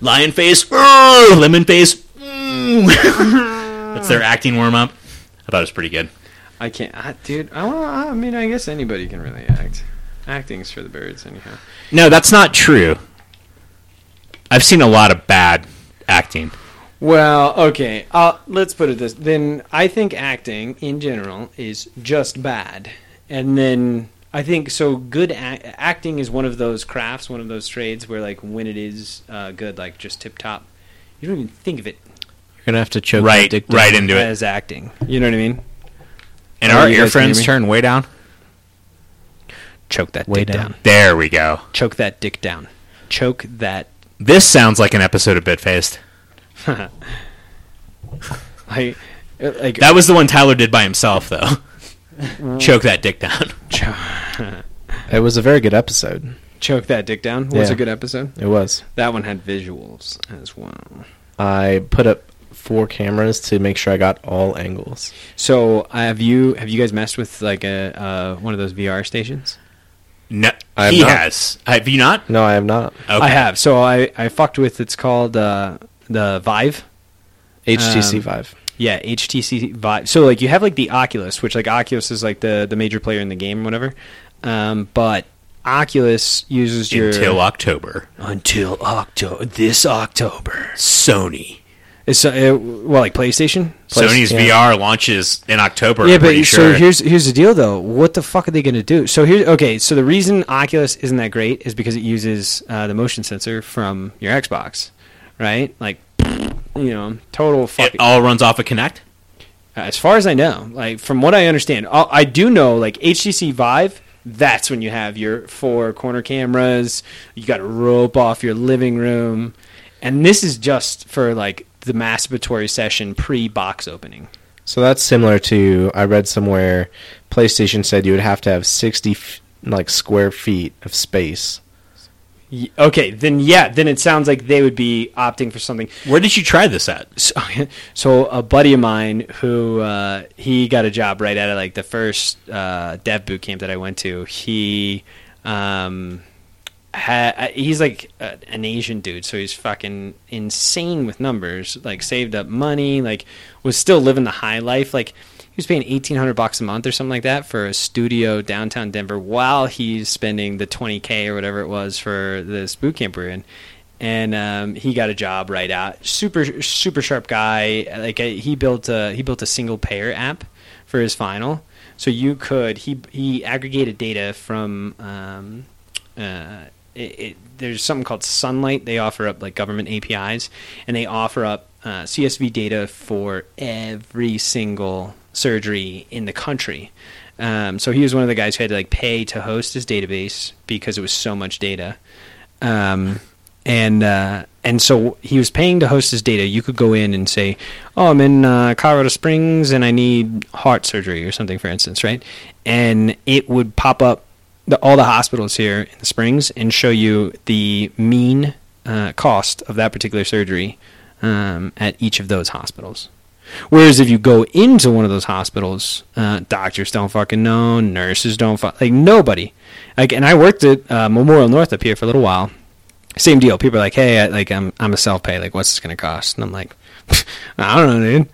Lion face, "Urgh!" lemon face. mm. That's their acting warm up. I thought it was pretty good. I can't, I, dude. I, wanna- I mean, I guess anybody can really act. Acting's for the birds, anyhow. No, that's not true. I've seen a lot of bad acting. Well, okay. Uh, let's put it this. Then I think acting in general is just bad, and then I think so. Good a- acting is one of those crafts, one of those trades where, like, when it is uh, good, like just tip top, you don't even think of it You're gonna have to choke Right, that dick down. right into it. as acting. You know what I mean? And Oh, our you ear guys can hear friends turn way down. Choke that Way dick down. down. There we go. Choke that dick down. Choke that. This sounds like an episode of Bitfaced. I like That was the one Tyler did by himself, though. Choke that dick down. It was a very good episode. choke that dick down. Was Yeah. a good episode. It was. That one had visuals as well. I put up four cameras to make sure I got all angles. So have you have you guys messed with like a uh, one of those VR stations? No, I have he not. has. Have you not? No, I have not. Okay. I have. So I I fucked with. It's called uh, the Vive. HTC Um, Vive. Yeah, HTC Vive. So like you have like the Oculus, which like Oculus is like the the major player in the game, or whatever. Um, but Oculus uses your Until October. until October this October. Sony. It's uh, uh, well like PlayStation. Sony's yeah. VR launches in October. Yeah, I'm but so here's here's the deal though. What the fuck are they going to do? So here, okay. So the reason Oculus isn't that great is because it uses uh, the motion sensor from your Xbox, right? Like, you know, total it fucking. all runs off of Kinect. As far as I know, like from what I understand, I I do know like HTC Vive. That's when you have your four corner cameras. You got to rope off your living room, and this is just for like the masturbatory session pre box opening. So that's similar to I read somewhere PlayStation said you would have to have 60 f- like square feet of space. Y- Okay, then yeah, then it sounds like they would be opting for something. Where did you try this at? So, so a buddy of mine who uh, he got a job right out of like the first uh, dev boot camp that I went to. He um, ha- he's like a, an Asian dude, so he's fucking insane with numbers. Like saved up money, like was still living the high life. Like he was paying eighteen hundred bucks a month or something like that for a studio downtown Denver, while he's spending the twenty k or whatever it was for this boot camp we're in. And um, he got a job right out. Super super sharp guy. Like uh, he built a he built a single payer app for his final. So you could he he aggregated data from um, uh, it, it, there's something called Sunlight. They offer up like government APIs, and they offer up uh, CSV data for every single surgery in the country. Um, so he was one of the guys who had to like pay to host his database because it was so much data. Um, and uh, and so he was paying to host his data. You could go in and say, "Oh, I'm in uh, Colorado Springs and I need heart surgery or something, for instance, right?" And it would pop up the, all the hospitals here in the Springs and show you the mean uh, cost of that particular surgery um, at each of those hospitals. Whereas if you go into one of those hospitals, uh, doctors don't fucking know, nurses don't fu- like nobody. Like, and I worked at uh, Memorial North up here for a little while. Same deal. People are like, "Hey, I, like I'm I'm a self pay. Like, what's this gonna cost?" And I'm like, "I don't know, dude."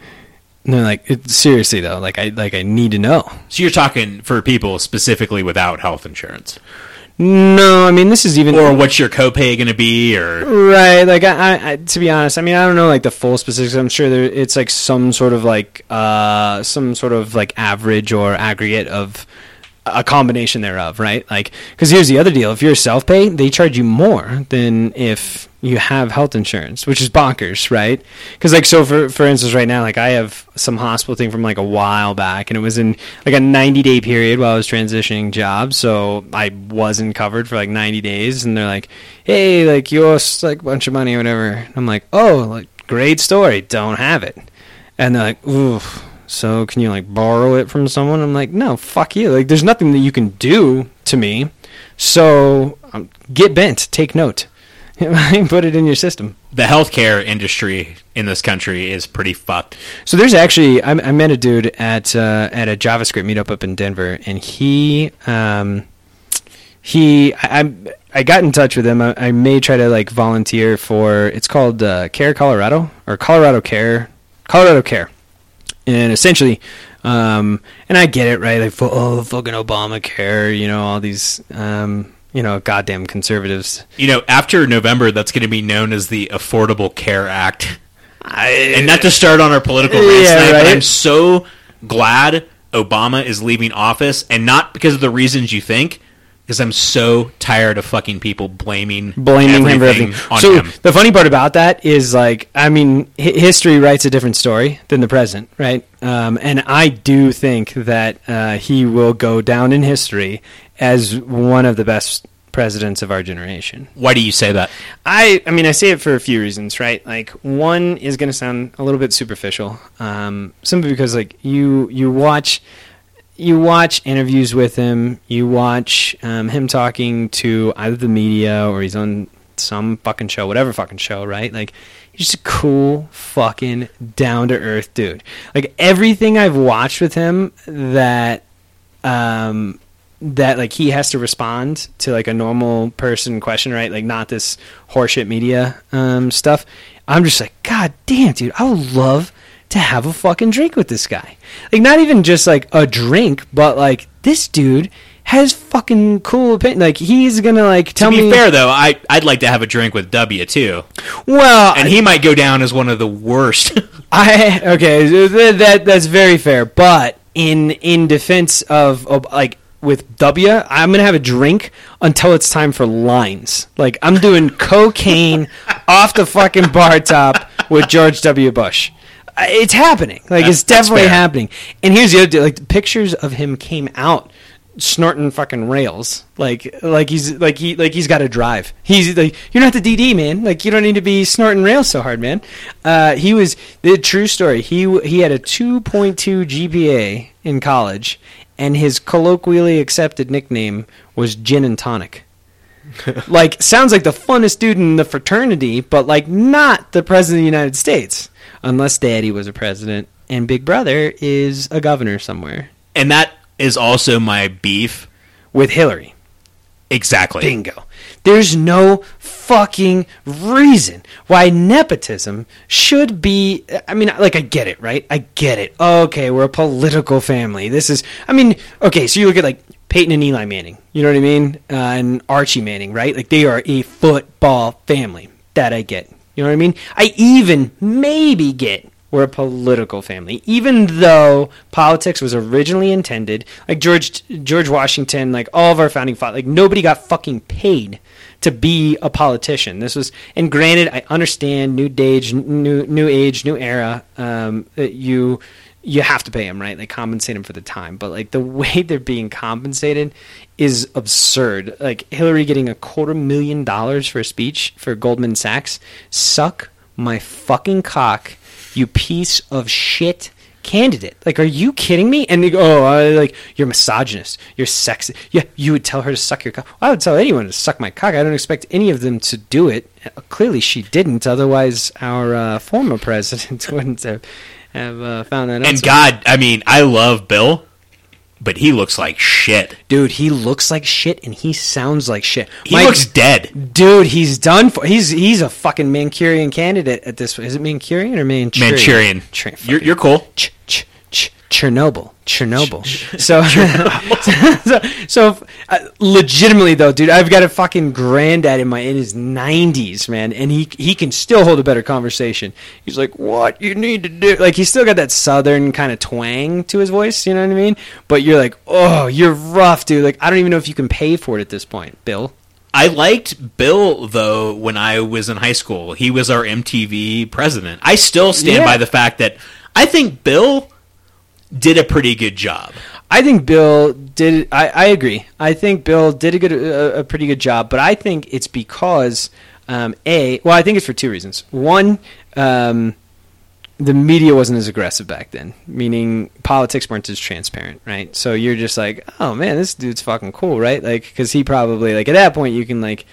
They're like, it, "Seriously though, like I like I need to know." So you're talking for people specifically without health insurance, No, I mean this is even or what's your copay going to be, or Right, like I, I, I, to be honest, I mean I don't know like the full specifics. I'm sure there it's like some sort of like uh some sort of like average or aggregate of a combination thereof, right? Like because here's the other deal: if you're self pay, they charge you more than if you have health insurance, which is bonkers, right? Because like so for for instance, right now, like I have some hospital thing from like a while back, and it was in like a 90 day period while I was transitioning jobs, so I wasn't covered for like 90 days, and they're like, "Hey, like you owe us like a bunch of money or whatever." I'm like, "Oh, like great story, don't have it," and they're like, "Ooh." So can you like borrow it from someone? I'm like, no, fuck you. Like, there's nothing that you can do to me. So um, get bent. Take note. Put it in your system. The healthcare industry in this country is pretty fucked. So there's actually I, I met a dude at uh, at a JavaScript meetup up in Denver, and he um, he I, I I got in touch with him. I, I may try to like volunteer for it's called uh, Care Colorado or Colorado Care Colorado Care, and essentially. Um, and I get it, right? Like, oh, fucking Obamacare, you know, all these, um, you know, goddamn conservatives. You know, after November, that's going to be known as the Affordable Care Act. and not to start on our political rant Yeah, right. I'm so glad Obama is leaving office, and not because of the reasons you think, because I'm so tired of fucking people blaming blaming him for everything so him. the funny part about that is like, I mean, hi- history writes a different story than the present, right? Um, and I do think that uh, he will go down in history as one of the best presidents of our generation. Why do you say that? I, I mean, I say it for a few reasons, right? Like, one is going to sound a little bit superficial, um, simply because like you you watch you watch interviews with him, you watch um, him talking to either the media or he's on some fucking show, whatever fucking show, right? Like, he's just a cool, fucking down to earth dude. Like everything I've watched with him that um that like he has to respond to like a normal person question, right? Like not this horseshit media um stuff. I'm just like, God damn, dude, I would love to have a fucking drink with this guy. Like not even just like a drink, but like this dude has fucking cool opinion. Like he's gonna like tell to be me fair, though, I I'd like to have a drink with W too, Well, and he might go down as one of the worst. I okay, that that's very fair. But in in defense of, of like with W, I'm gonna have a drink until it's time for lines. Like I'm doing cocaine off the fucking bar top with George W. Bush. Uh, It's happening. Like it's definitely happening. And here's the other deal. Like pictures of him came out snorting fucking rails like like he's like he like he's got to drive he's like you're not the dd man like you don't need to be snorting rails so hard man uh he was the true story he he had a 2.2 gpa in college and his colloquially accepted nickname was gin and tonic like sounds like the funnest dude in the fraternity but like not the president of the united states unless daddy was a president and big brother is a governor somewhere and that is also my beef. with hillary Exactly. Bingo. There's no fucking reason why nepotism should be. I mean, like, I get it, right? I get it. Okay, we're a political family. This is. I mean, okay, so you look at, like, Peyton and Eli Manning. You know what I mean? Uh, and Archie Manning, right? Like, they are a football family. That I get. You know what I mean? I even maybe get we're a political family, even though politics was originally intended, like George George Washington, like all of our founding fathers, like nobody got fucking paid to be a politician. This was, and granted, I understand new age, new new age, new era. Um, you you have to pay them, right? Like compensate them for the time, but like the way they're being compensated is absurd. Like Hillary getting a quarter million dollars for a speech for Goldman Sachs. Suck my fucking cock, you piece of shit candidate. Like, are you kidding me? And they go, oh, I, like you're misogynist, you're sexist. Yeah, you would tell her to suck your cock. I would tell anyone to suck my cock. I don't expect any of them to do it. Clearly, she didn't. Otherwise, our uh, former president wouldn't have, have uh, found that out. And God, I mean, I love Bill, but he looks like shit. dude, he looks like shit and he sounds like shit. He Mike- looks dead. Dude, he's done for. He's he's a fucking Mancurian candidate at this. Point. Is it Mancurian or Manchurian? Manchurian. Tra- You're, you're cool. Ch- ch- ch- Chernobyl. Chernobyl. So, so, so uh, legitimately though, dude, I've got a fucking granddad in my in his nineties, man, and he he can still hold a better conversation. He's like, "What you need to do?" Like he's still got that southern kind of twang to his voice. You know what I mean? But you're like, "Oh, you're rough, dude." Like I don't even know if you can pay for it at this point, Bill. I liked Bill though when I was in high school. He was our MTV president. I still stand Yeah. by the fact that I think Bill did a pretty good job. I think Bill did. I, I agree. I think Bill did a good, a, a pretty good job. But I think it's because um, a. Well, I think it's for two reasons. One, um, the media wasn't as aggressive back then, meaning politics weren't as transparent, right? So you're just like, oh man, this dude's fucking cool, right? Like, because he probably like at that point you can like,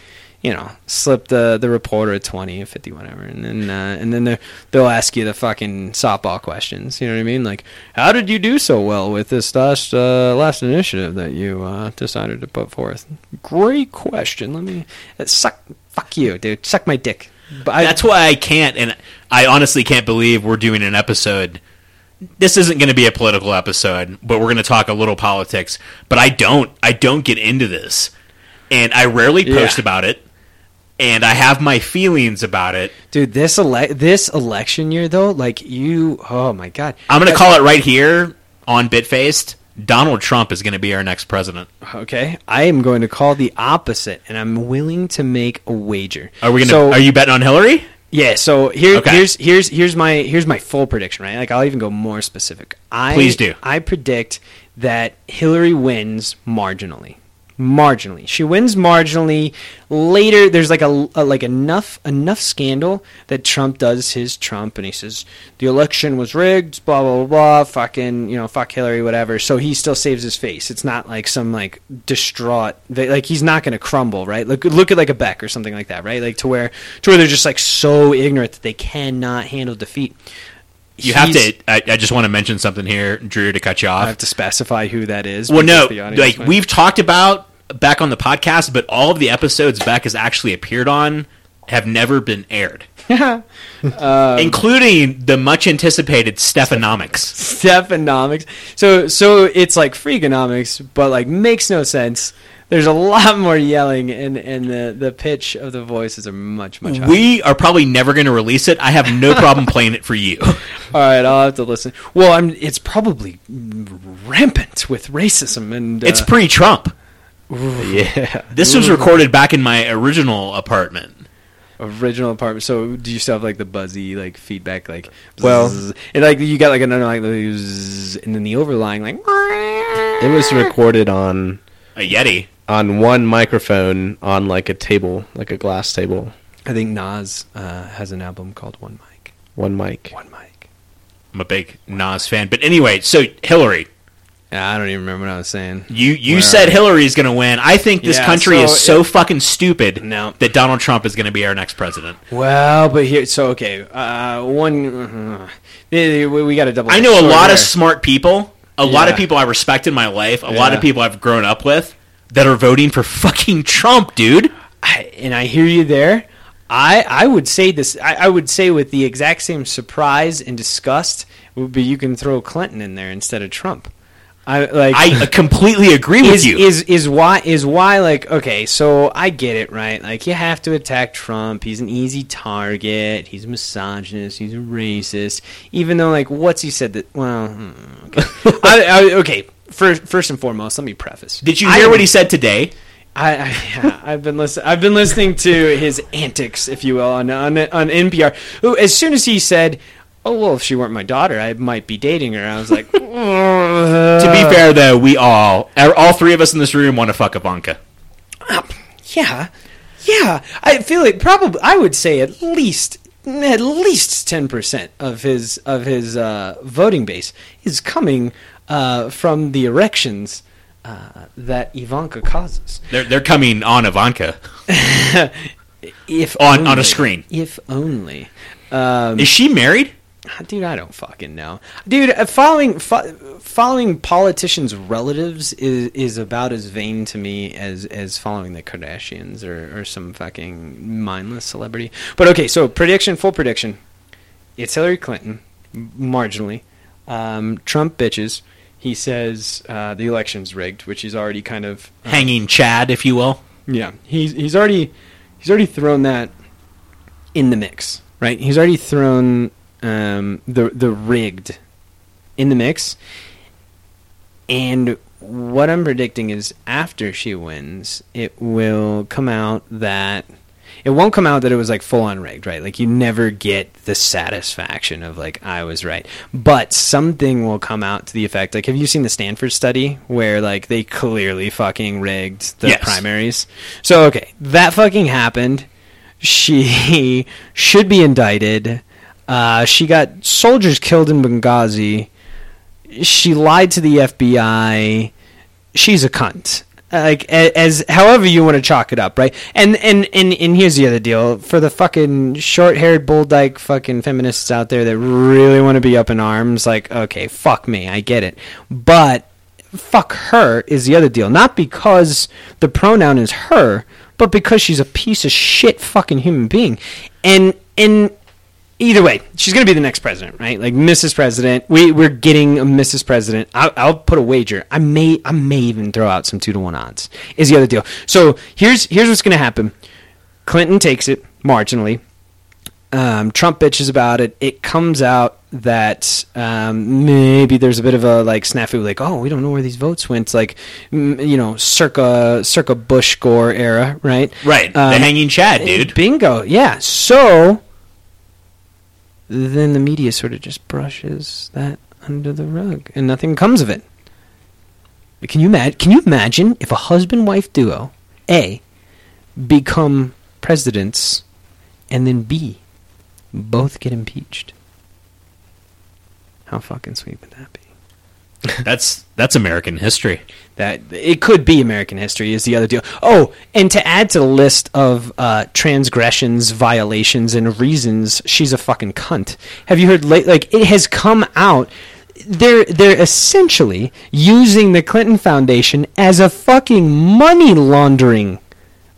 you know, slip the the reporter a twenty, a fifty, whatever, and then uh, and then they're- they'll ask you the fucking softball questions. You know what I mean? Like, how did you do so well with this last uh, last initiative that you uh, decided to put forth? Great question. Let me uh, suck. Fuck you, dude. Suck my dick. But I, That's why I can't, and I honestly can't believe we're doing an episode. This isn't going to be a political episode, but we're going to talk a little politics. But I don't, I don't get into this, and I rarely post Yeah. about it, and I have my feelings about it. Dude, this ele- this election year though, like you, oh my god, I'm going to call it right here on Bitfaced. Donald Trump is going to be our next president. Okay, I am going to call the opposite, and I'm willing to make a wager. Are we going to? So, are you betting on Hillary? Yeah. So here, Okay. here's here's here's my here's my full prediction. Right, like I'll even go more specific. I Please do. I predict that Hillary wins marginally. Marginally, she wins marginally. Later, there's like a, a like enough enough scandal that Trump does his Trump, and he says the election was rigged, blah blah blah, blah fucking you know fuck Hillary, whatever. So he still saves his face. It's not like some like distraught, like he's not going to crumble, right? Look look at like a Beck or something like that, right? Like to where to where they're just like so ignorant that they cannot handle defeat. You have to. I, I just want to mention something here, Drew, to cut you off. I have to specify who that is. Well, no, like might- we've talked about back on the podcast, but all of the episodes Beck has actually appeared on have never been aired, Um, including the much anticipated Stephanomics. Stephanomics. So so it's like Freakonomics, but like makes no sense. There's a lot more yelling, and and the the pitch of the voices are much much higher. We are probably never going to release it. I have no problem playing it for you. All right, I'll have to listen. Well, I'm. It's probably rampant with racism and. Uh, It's pre-Trump. Yeah. This was recorded back in my original apartment. original apartment. So do you still have like the buzzy like feedback like Well- and like you got like another like and then the overlying like It was recorded on A Yeti. On one microphone on like a table, like a glass table. I think Nas uh, has an album called One Mic. One mic. One Mic. I'm a big Nas fan. But anyway, so Hillary, Yeah, I don't even remember what I was saying. you you Where said are we? Hillary is going to win. I think this Yeah, country so is so fucking stupid No. that Donald Trump is going to be our next president. Well, but here, so okay, uh, one. Uh, we, we got to double. I know a short lot of smart people, a lot of people I respect in my life, a lot of people I've grown up with that are voting for fucking Trump, dude. I, and I hear you there. I I would say this. I, I would say with the exact same surprise and disgust would be you can throw Clinton in there instead of Trump. I like. I completely agree with is, you. is is why is why like okay so I get it right like you have to attack Trump he's an easy target he's a misogynist he's a racist even though like what's he said that well hmm, okay I, I, okay first first and foremost let me preface Did you hear am- what he said today? I, I yeah, I've been listening. I've been listening to his antics, if you will, on on, on NPR. Ooh, As soon as he said, "Oh well, if she weren't my daughter, I might be dating her," I was like, to be fair, though, we all, all three of us in this room want to fuck Ivanka. "Yeah, yeah." I feel it. Probably, I would say at least at least ten percent of his of his uh, voting base is coming uh, from the erections uh, that Ivanka causes. They're they're coming on Ivanka. If On- on a screen. If only. Um, Is she married? Dude, I don't fucking know. Dude, uh, following fo- following politicians' relatives is is about as vain to me as as following the Kardashians or, or some fucking mindless celebrity. But okay, so prediction, full prediction. It's Hillary Clinton, marginally. Um, Trump bitches. He says uh, the election's rigged, which he's already kind of Hanging Chad, if you will. yeah, he's he's already he's already thrown that in the mix, right? He's already thrown um, the the rigged in the mix, and what I'm predicting is after she wins, it will come out that it won't come out that it was like full on rigged, right? Like you never get the satisfaction of like I was right, but something will come out to the effect. Like, have you seen the Stanford study where like they clearly fucking rigged the Yes. primaries? So okay, that fucking happened. She should be indicted. Uh, she got soldiers killed in Benghazi. She lied to the FBI. She's a cunt. Like as however you want to chalk it up, right? And and and and here's the other deal for the fucking short-haired bull dyke fucking feminists out there that really want to be up in arms. Like, okay, fuck me, I get it, but fuck her is the other deal. Not because the pronoun is her, but because she's a piece of shit fucking human being. And and either way, she's gonna be the next president, right? Like Mrs. President. We we're getting a Mrs. President. I'll, I'll put a wager. I may I may even throw out some two to one odds. Is the other deal. So here's here's what's gonna happen. Clinton takes it marginally. Um, Trump bitches about it. It comes out that um, maybe there's a bit of a like snafu, like oh we don't know where these votes went. It's like you know circa circa Bush Gore era, right? Right. Um, the hanging Chad, dude. Bingo. Yeah. So then the media sort of just brushes that under the rug, and nothing comes of it. Can you imagine? Can you imagine if a husband-wife duo, A, become presidents, and then B, both get impeached? How fucking sweet would that be? That's that's American history. that it could be American history is the other deal. Oh, and to add to the list of uh, transgressions, violations, and reasons, she's a fucking cunt. Have you heard? Late, like it has come out. They're they're essentially using the Clinton Foundation as a fucking money laundering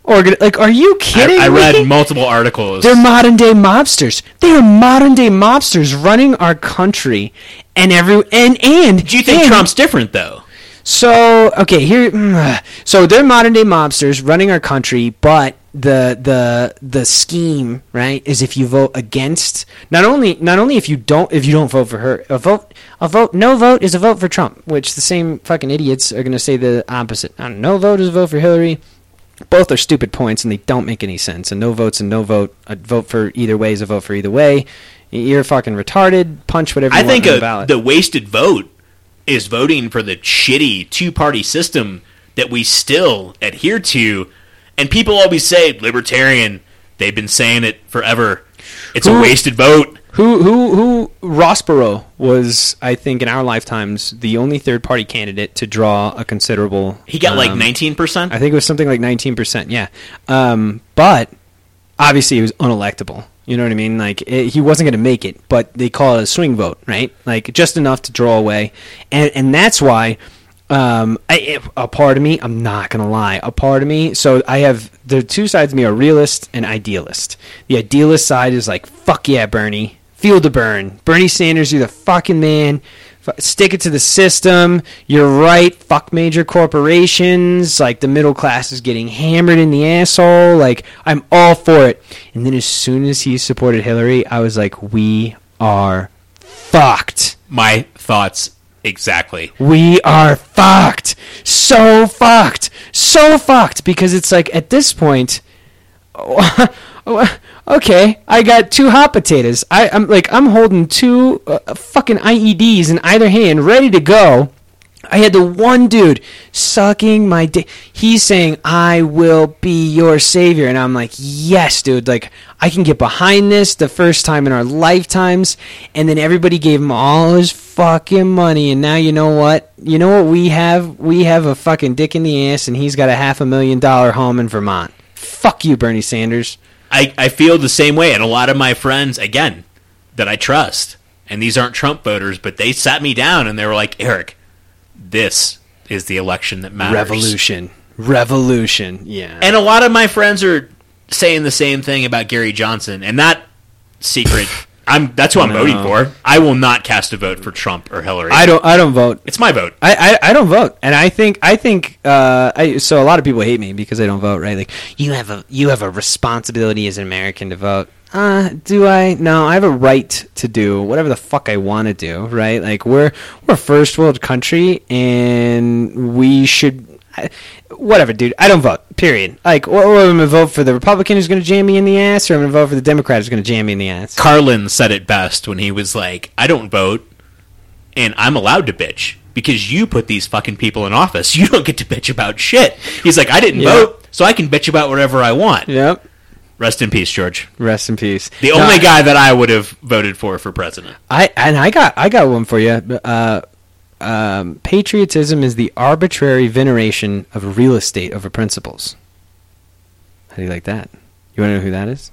organ. Like, are you kidding? I, I read me? multiple articles. They're modern day mobsters. They are modern day mobsters running our country, and every and and Do you think and- Trump's different though? so okay, here. mm, So they're modern day mobsters running our country, but the the the scheme right is if you vote against not only not only if you don't if you don't vote for her a vote a vote no vote is a vote for Trump, which the same fucking idiots are going to say the opposite. No vote is a vote for Hillary. Both are stupid points and they don't make any sense. And no votes and no vote. A vote for either way is a vote for either way. You're fucking retarded. Punch whatever you I want think on the a, ballot. the wasted vote is voting for the shitty two party system that we still adhere to. And people always say libertarian. They've been saying it forever. It's a wasted vote. Who who who Ross Perot was I think in our lifetimes the only third party candidate to draw a considerable He got like um, 19%. I think it was something like 19%, yeah. Um, but obviously he was unelectable. You know what I mean? Like it, he wasn't going to make it, but they call it a swing vote, right? Like just enough to draw away. And and that's why um, I, a part of me, I'm not gonna lie, a part of me. So I have the two sides of me are realist and idealist. The idealist side is like, fuck yeah, Bernie, feel the burn. Bernie Sanders, you're the fucking man. F- Stick it to the system. You're right. Fuck major corporations. Like the middle class is getting hammered in the asshole. Like I'm all for it. And then as soon as he supported Hillary, I was like, we are fucked. My thoughts exactly. We are fucked. So fucked. So fucked. Because it's like at this point, oh, okay, I got two hot potatoes. I, I'm like I'm holding two uh, fucking IEDs in either hand, ready to go. I had the one dude sucking my dick. He's saying, "I will be your savior," and I'm like, "Yes, dude! Like I can get behind this the first time in our lifetimes." And then everybody gave him all his fucking money, and now you know what? You know what we have? We have a fucking dick in the ass, and he's got a half a million dollar home in Vermont. Fuck you, Bernie Sanders. I, I feel the same way. And a lot of my friends, again, that I trust, and these aren't Trump voters, but they sat me down and they were like, Eric, this is the election that matters. Revolution, revolution. Yeah. And a lot of my friends are saying the same thing about Gary Johnson, and that secret. I'm that's who I'm No. voting for. I will not cast a vote for Trump or Hillary. I don't. I don't vote. it's my vote. I, I, I don't vote, and I think I think uh, I, so. A lot of people hate me because I don't vote. Right? Like you have a you have a responsibility as an American to vote. Uh, do I? No, I have a right to do whatever the fuck I want to do. Right? Like we're we're a first world country, and we should. I, whatever, dude. I don't vote. Period. Like, or, or I'm gonna vote for the Republican who's gonna jam me in the ass, or I'm gonna vote for the Democrat who's gonna jam me in the ass. Carlin said it best when he was like, "I don't vote, and I'm allowed to bitch because you put these fucking people in office. You don't get to bitch about shit." He's like, "I didn't Yeah. vote, so I can bitch about whatever I want." Yep. Rest in peace, George. Rest in peace. The No, only guy that I would have voted for for president. I and I got I got one for you. Uh, um, patriotism is the arbitrary veneration of real estate over principles. How do you like that? You want to know who that is?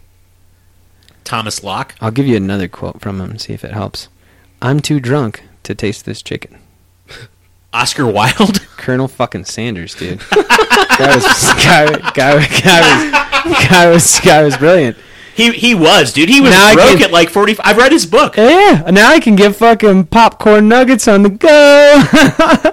Thomas Locke. I'll give you another quote from him. See if it helps. I'm too drunk to taste this chicken. Oscar Wilde. Colonel fucking Sanders, dude. guy was guy, guy, guy was guy was guy was brilliant. He he was, dude. He was Now broke can- at like 45. I've read his book. Yeah, now I can get fucking popcorn nuggets on the go.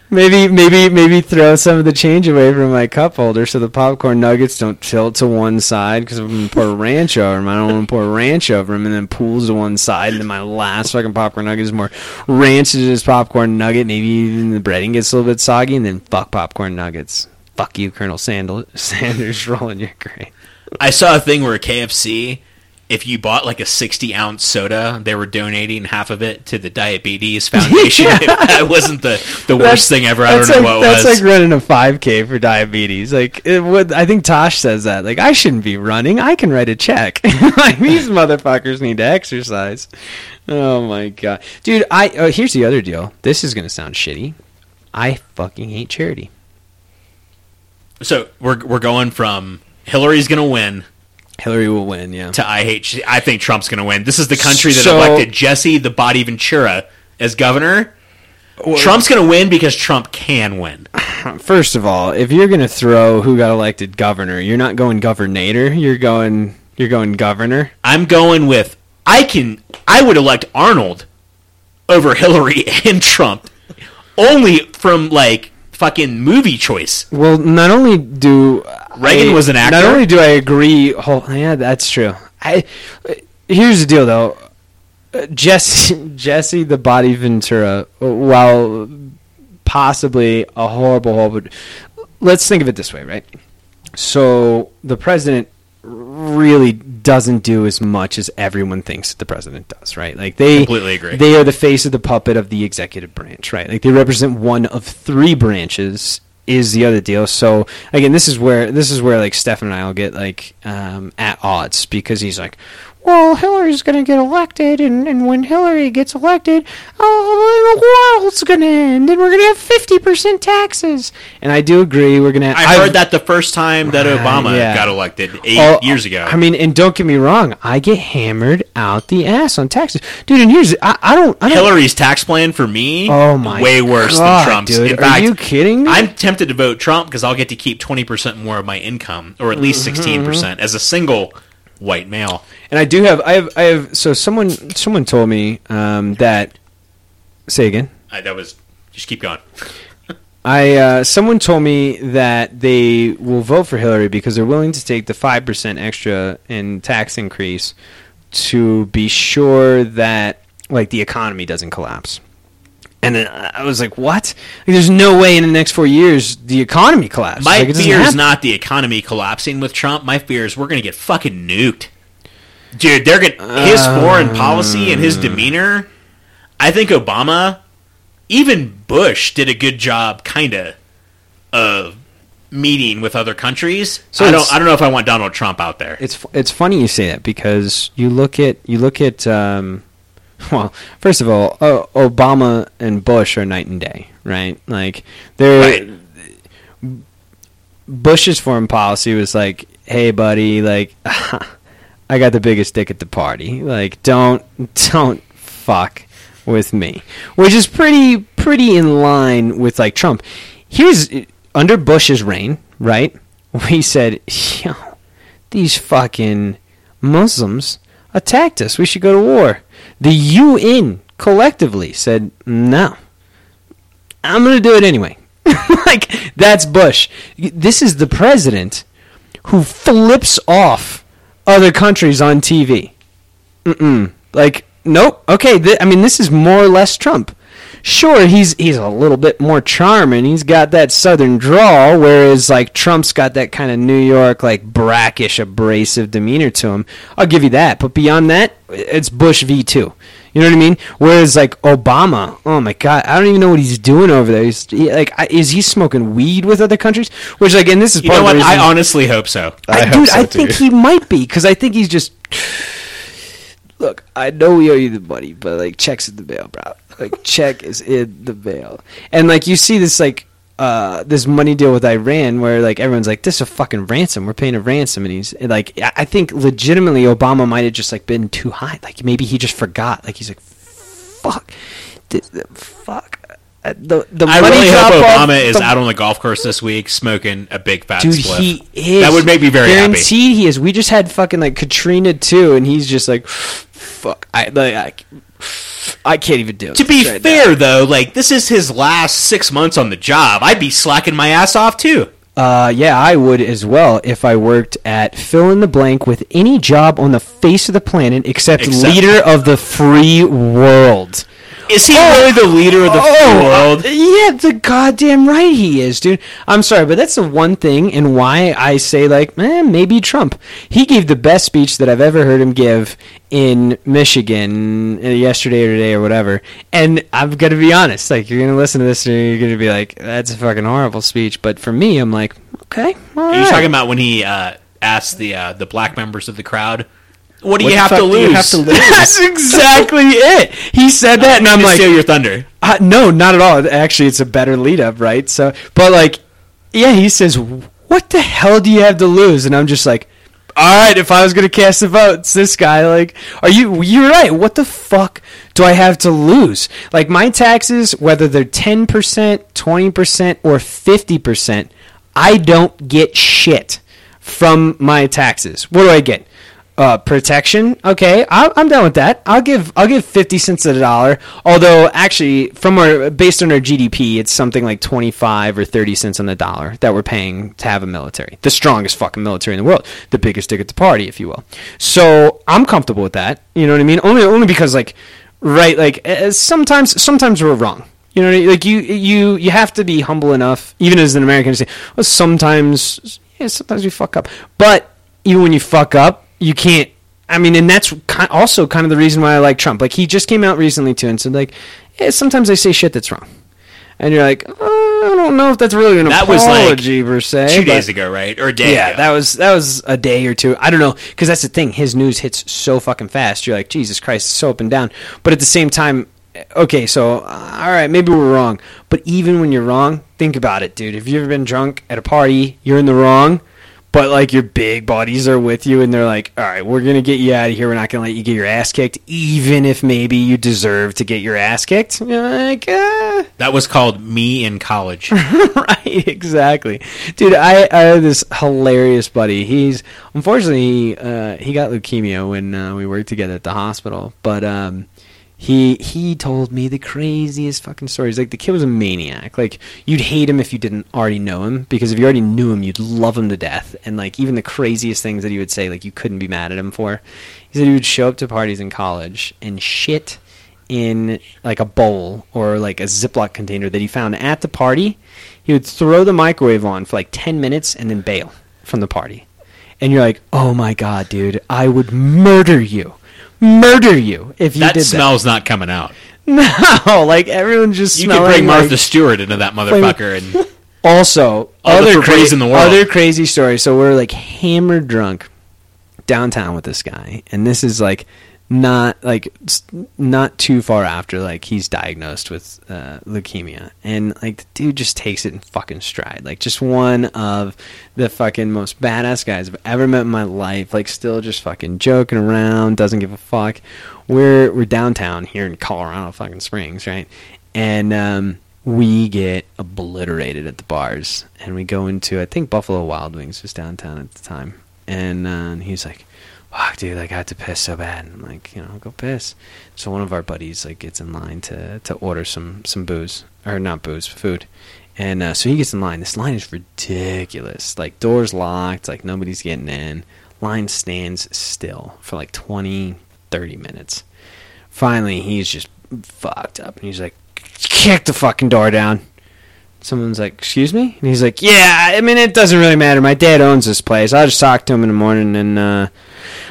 maybe, maybe, maybe throw some of the change away from my cup holder so the popcorn nuggets don't tilt to one side because I'm gonna pour ranch over them. I don't want to pour ranch over them and then pools to one side. And then my last fucking popcorn nugget is more ranch to this popcorn nugget. Maybe even the breading gets a little bit soggy, and then fuck popcorn nuggets. Fuck you, Colonel Sandal- Sanders, rolling your grave. I saw a thing where KFC, if you bought like a 60 ounce soda, they were donating half of it to the Diabetes Foundation. that wasn't the, the worst thing ever. I don't know like, what it that's was. like running a 5K for diabetes. Like, it would, I think Tosh says that. Like, I shouldn't be running. I can write a check. like, these motherfuckers need to exercise. Oh my god, dude. I oh, here's the other deal. This is gonna sound shitty. I fucking hate charity. so we're, we're going from Hillary's going to win Hillary will win. Yeah. to I hate. I think Trump's going to win. This is the country that So- elected Jesse the Body Ventura as governor. Trump's going to win because Trump can win. First of all, if you're gonna throw who got elected governor, you're not going governator. You're going. You're going governor. I'm going with I can. I would elect Arnold over Hillary and Trump, only from like fucking movie choice. Well, not only do Reagan I- was an actor. Not only do I agree, whole, yeah, that's true. I here's the deal though. Jesse, Jesse, the Body Ventura, while possibly a horrible, horrible. Let's think of it this way, right? So the president really doesn't do as much as everyone thinks the president does, right? Like they Completely agree. They are the face of the puppet of the executive branch, right? Like they represent one of three branches. Is the other deal? So again, this is where this is where like Stefan and I will get like um, at odds because he's like, well, Hillary's going to get elected, and, and when Hillary gets elected, oh, the world's going to end, and we're going to have fifty percent taxes. And I do agree, we're going to. I heard that the first time that Uh, Obama yeah. got elected eight Oh, years ago. I mean, and don't get me wrong, I get hammered out the ass on taxes, dude. And here's I, I don't I don't. Hillary's tax plan for me, Oh my way worse God, than Trump's. dude. In Are fact, you kidding me? I'm tempted to vote Trump because I'll get to keep 20% more of my income, or at least Mm-hmm, 16% as a single white male. And I do have I have I have so someone someone told me um, that say again. I, that was just keep going. I uh, someone told me that they will vote for Hillary because they're willing to take the five percent extra in tax increase to be sure that like the economy doesn't collapse. And I was like, "What? Like, there's no way in the next four years the economy collapses." My like, fear is not the economy collapsing with Trump. My fear is we're going to get fucking nuked. Dude, they're going his foreign policy and his Uh. demeanor. I think Obama, even Bush did a good job kind of of meeting with other countries. So I don't I don't know if I want Donald Trump out there. It's it's funny you say that because you look at you look at um, well, first of all, uh, Obama and Bush are night and day, right? Like they're Right. Bush's foreign policy was like, "Hey, buddy, like I got the biggest dick at the party. Like don't don't fuck with me," which is pretty pretty in line with like Trump. Here's under Bush's reign, right? We said, "Yo, these fucking Muslims attacked us. We should go to war." The UN collectively said, "No, I'm going to do it anyway." like that's Bush. This is the president who flips off other countries on TV. Mm-mm. Like, nope. Okay, th- I mean, this is more or less Trump. Sure, he's he's a little bit more charming. He's got that southern drawl, whereas like Trump's got that kind of New York like brackish, abrasive demeanor to him. I'll give you that. But beyond that, it's Bush v two. You know what I mean? Whereas like Obama, oh my god, I don't even know what he's doing over there. He's he, like, I, is he smoking weed with other countries? Which like, and this is You part know of what? I honestly hope so. I I, hope dude, so, I think he might be because I think he's just. Look, I know we owe you the money, but like, checks in the mail, bro. Like, check is in the mail, and like you see this like uh this money deal with Iran where like everyone's like, this is a fucking ransom. We're paying a ransom, and he's like, I I think legitimately Obama might have just like been too high. Like maybe he just forgot. Like he's like, fuck, fuck. Uh, The, the I money really hope off, Obama is the- out on the golf course this week smoking a big fat Dude, he is. That would make me very happy. Guaranteed he is. We just had fucking like Katrina too, and he's just like, fuck. I like, I, I can't even do it. To be right fair, though, like this is his last six months on the job. I'd be slacking my ass off too. Uh, yeah, I would as well if I worked at fill in the blank with any job on the face of the planet except, Except- leader of the free world. Is he really the leader of the world? uh, yeah, the goddamn right he is, dude. I'm sorry, but that's the one thing and why I say like, eh, maybe Trump. He gave the best speech that I've ever heard him give in Michigan uh, yesterday or today or whatever. And I'm gonna be honest, like you're gonna listen to this and you're gonna be like, that's a fucking horrible speech. But for me, I'm like, okay, Are you talking about when he uh, asked the uh, the black members of the crowd, "What do What you have to lose?" have to lose? That's exactly it. He said that, and I'm like, steal your thunder. Uh, no, not at all. Actually, it's a better lead up, right? So, but like, yeah, he says, "What the hell do you have to lose?" And I'm just like, "All right, if I was gonna cast a vote, it's this guy. Like, are you? You're right. What the fuck do I have to lose? Like, my taxes, whether they're ten percent, twenty percent, or fifty percent, I don't get shit from my taxes. What do I get? Uh, protection. Okay, I, I'm down with that. I'll give I'll give fifty cents of a dollar. Although actually, from our based on our GDP, it's something like twenty five or thirty cents on the dollar that we're paying to have a military, the strongest fucking military in the world, the biggest dick at the party, if you will. So I'm comfortable with that. You know what I mean? Only only because like, right? Like sometimes sometimes we're wrong. You know, like you you you have to be humble enough, even as an American, to say, well, sometimes yeah, sometimes we fuck up. But even when you fuck up, you can't. I mean, and that's also kind of the reason why I like Trump. Like he just came out recently too and said like, yeah, sometimes I say shit that's wrong, and you're like, oh, I don't know if that's really an That was, like, apology per se. Two days ago, right, or a day yeah, ago. that was that was a day or two. I don't know because that's the thing. His news hits so fucking fast. You're like, Jesus Christ, it's so up and down. But at the same time, okay, so uh, all right, maybe we're wrong. But even when you're wrong, think about it, dude. Have you ever been drunk at a party? You're in the wrong. But like your big buddies are with you, and they're like, "All right, we're gonna get you out of here. We're not gonna let you get your ass kicked, even if maybe you deserve to get your ass kicked." You're like, uh, that was called me in college. right, exactly, dude. I, I had this hilarious buddy. He's unfortunately he, uh, he got leukemia when uh, we worked together at the hospital, but um, he he told me the craziest fucking stories. Like the kid was a maniac. Like you'd hate him if you didn't already know him, because if you already knew him, you'd love him to death. And like even the craziest things that he would say, like you couldn't be mad at him for. He said he would show up to parties in college and shit in like a bowl or like a Ziploc container that he found at the party. He would throw the microwave on for like 10 minutes and then bail from the party. And you're like, oh my god, dude, I would murder you. Murder you if you did that did smell's not coming out. No, like everyone's just You could smelling bring Martha like- Stewart into that motherfucker, and also, other crazy in the world. Other crazy story. So we're like hammered drunk downtown with this guy, and this is like not like not too far after like he's diagnosed with uh, leukemia, and like the dude just takes it in fucking stride. Like just one of the fucking most badass guys I've ever met in my life. Like still just fucking joking around, doesn't give a fuck. We're we're downtown here in Colorado fucking Springs, right? And um, we get obliterated at the bars, and we go into I think Buffalo Wild Wings was downtown at the time, and, uh, and he's like, "Fuck, dude, like I had to piss so bad." I'm like, you know, go piss. So one of our buddies like gets in line to to order some some booze or not booze, food. And uh, so he gets in line. This line is ridiculous. Like doors locked, like nobody's getting in. Line stands still for like 20, 30 minutes. Finally, he's just fucked up, and he's like, "Kick the fucking door down." Someone's like, "Excuse me," and he's like, "Yeah, I mean, it doesn't really matter. My dad owns this place. I'll just talk to him in the morning, and uh,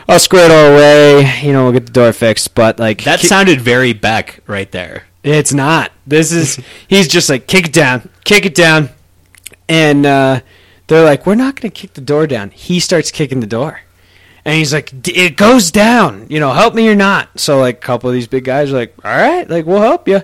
I'll square it all away. You know, we'll get the door fixed. But like That sounded very Beck right there. It's not. This is he's just like kick it down, kick it down, and uh, they're like, we're not going to kick the door down. He starts kicking the door, and he's like, "D- it goes down. You know, help me or not. So like a couple of these big guys are like, all right, like we'll help you,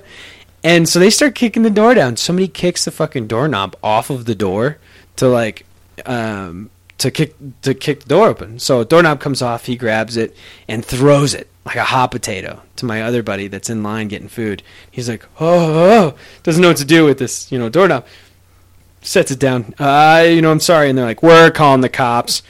and so they start kicking the door down. Somebody kicks the fucking doorknob off of the door to like. Um, to kick to kick the door open. So doorknob comes off, he grabs it and throws it like a hot potato to my other buddy that's in line getting food. He's like, oh, oh, oh," doesn't know what to do with this, you know, doorknob. Sets it down. Uh, you know, I'm sorry, and they're like, we're calling the cops.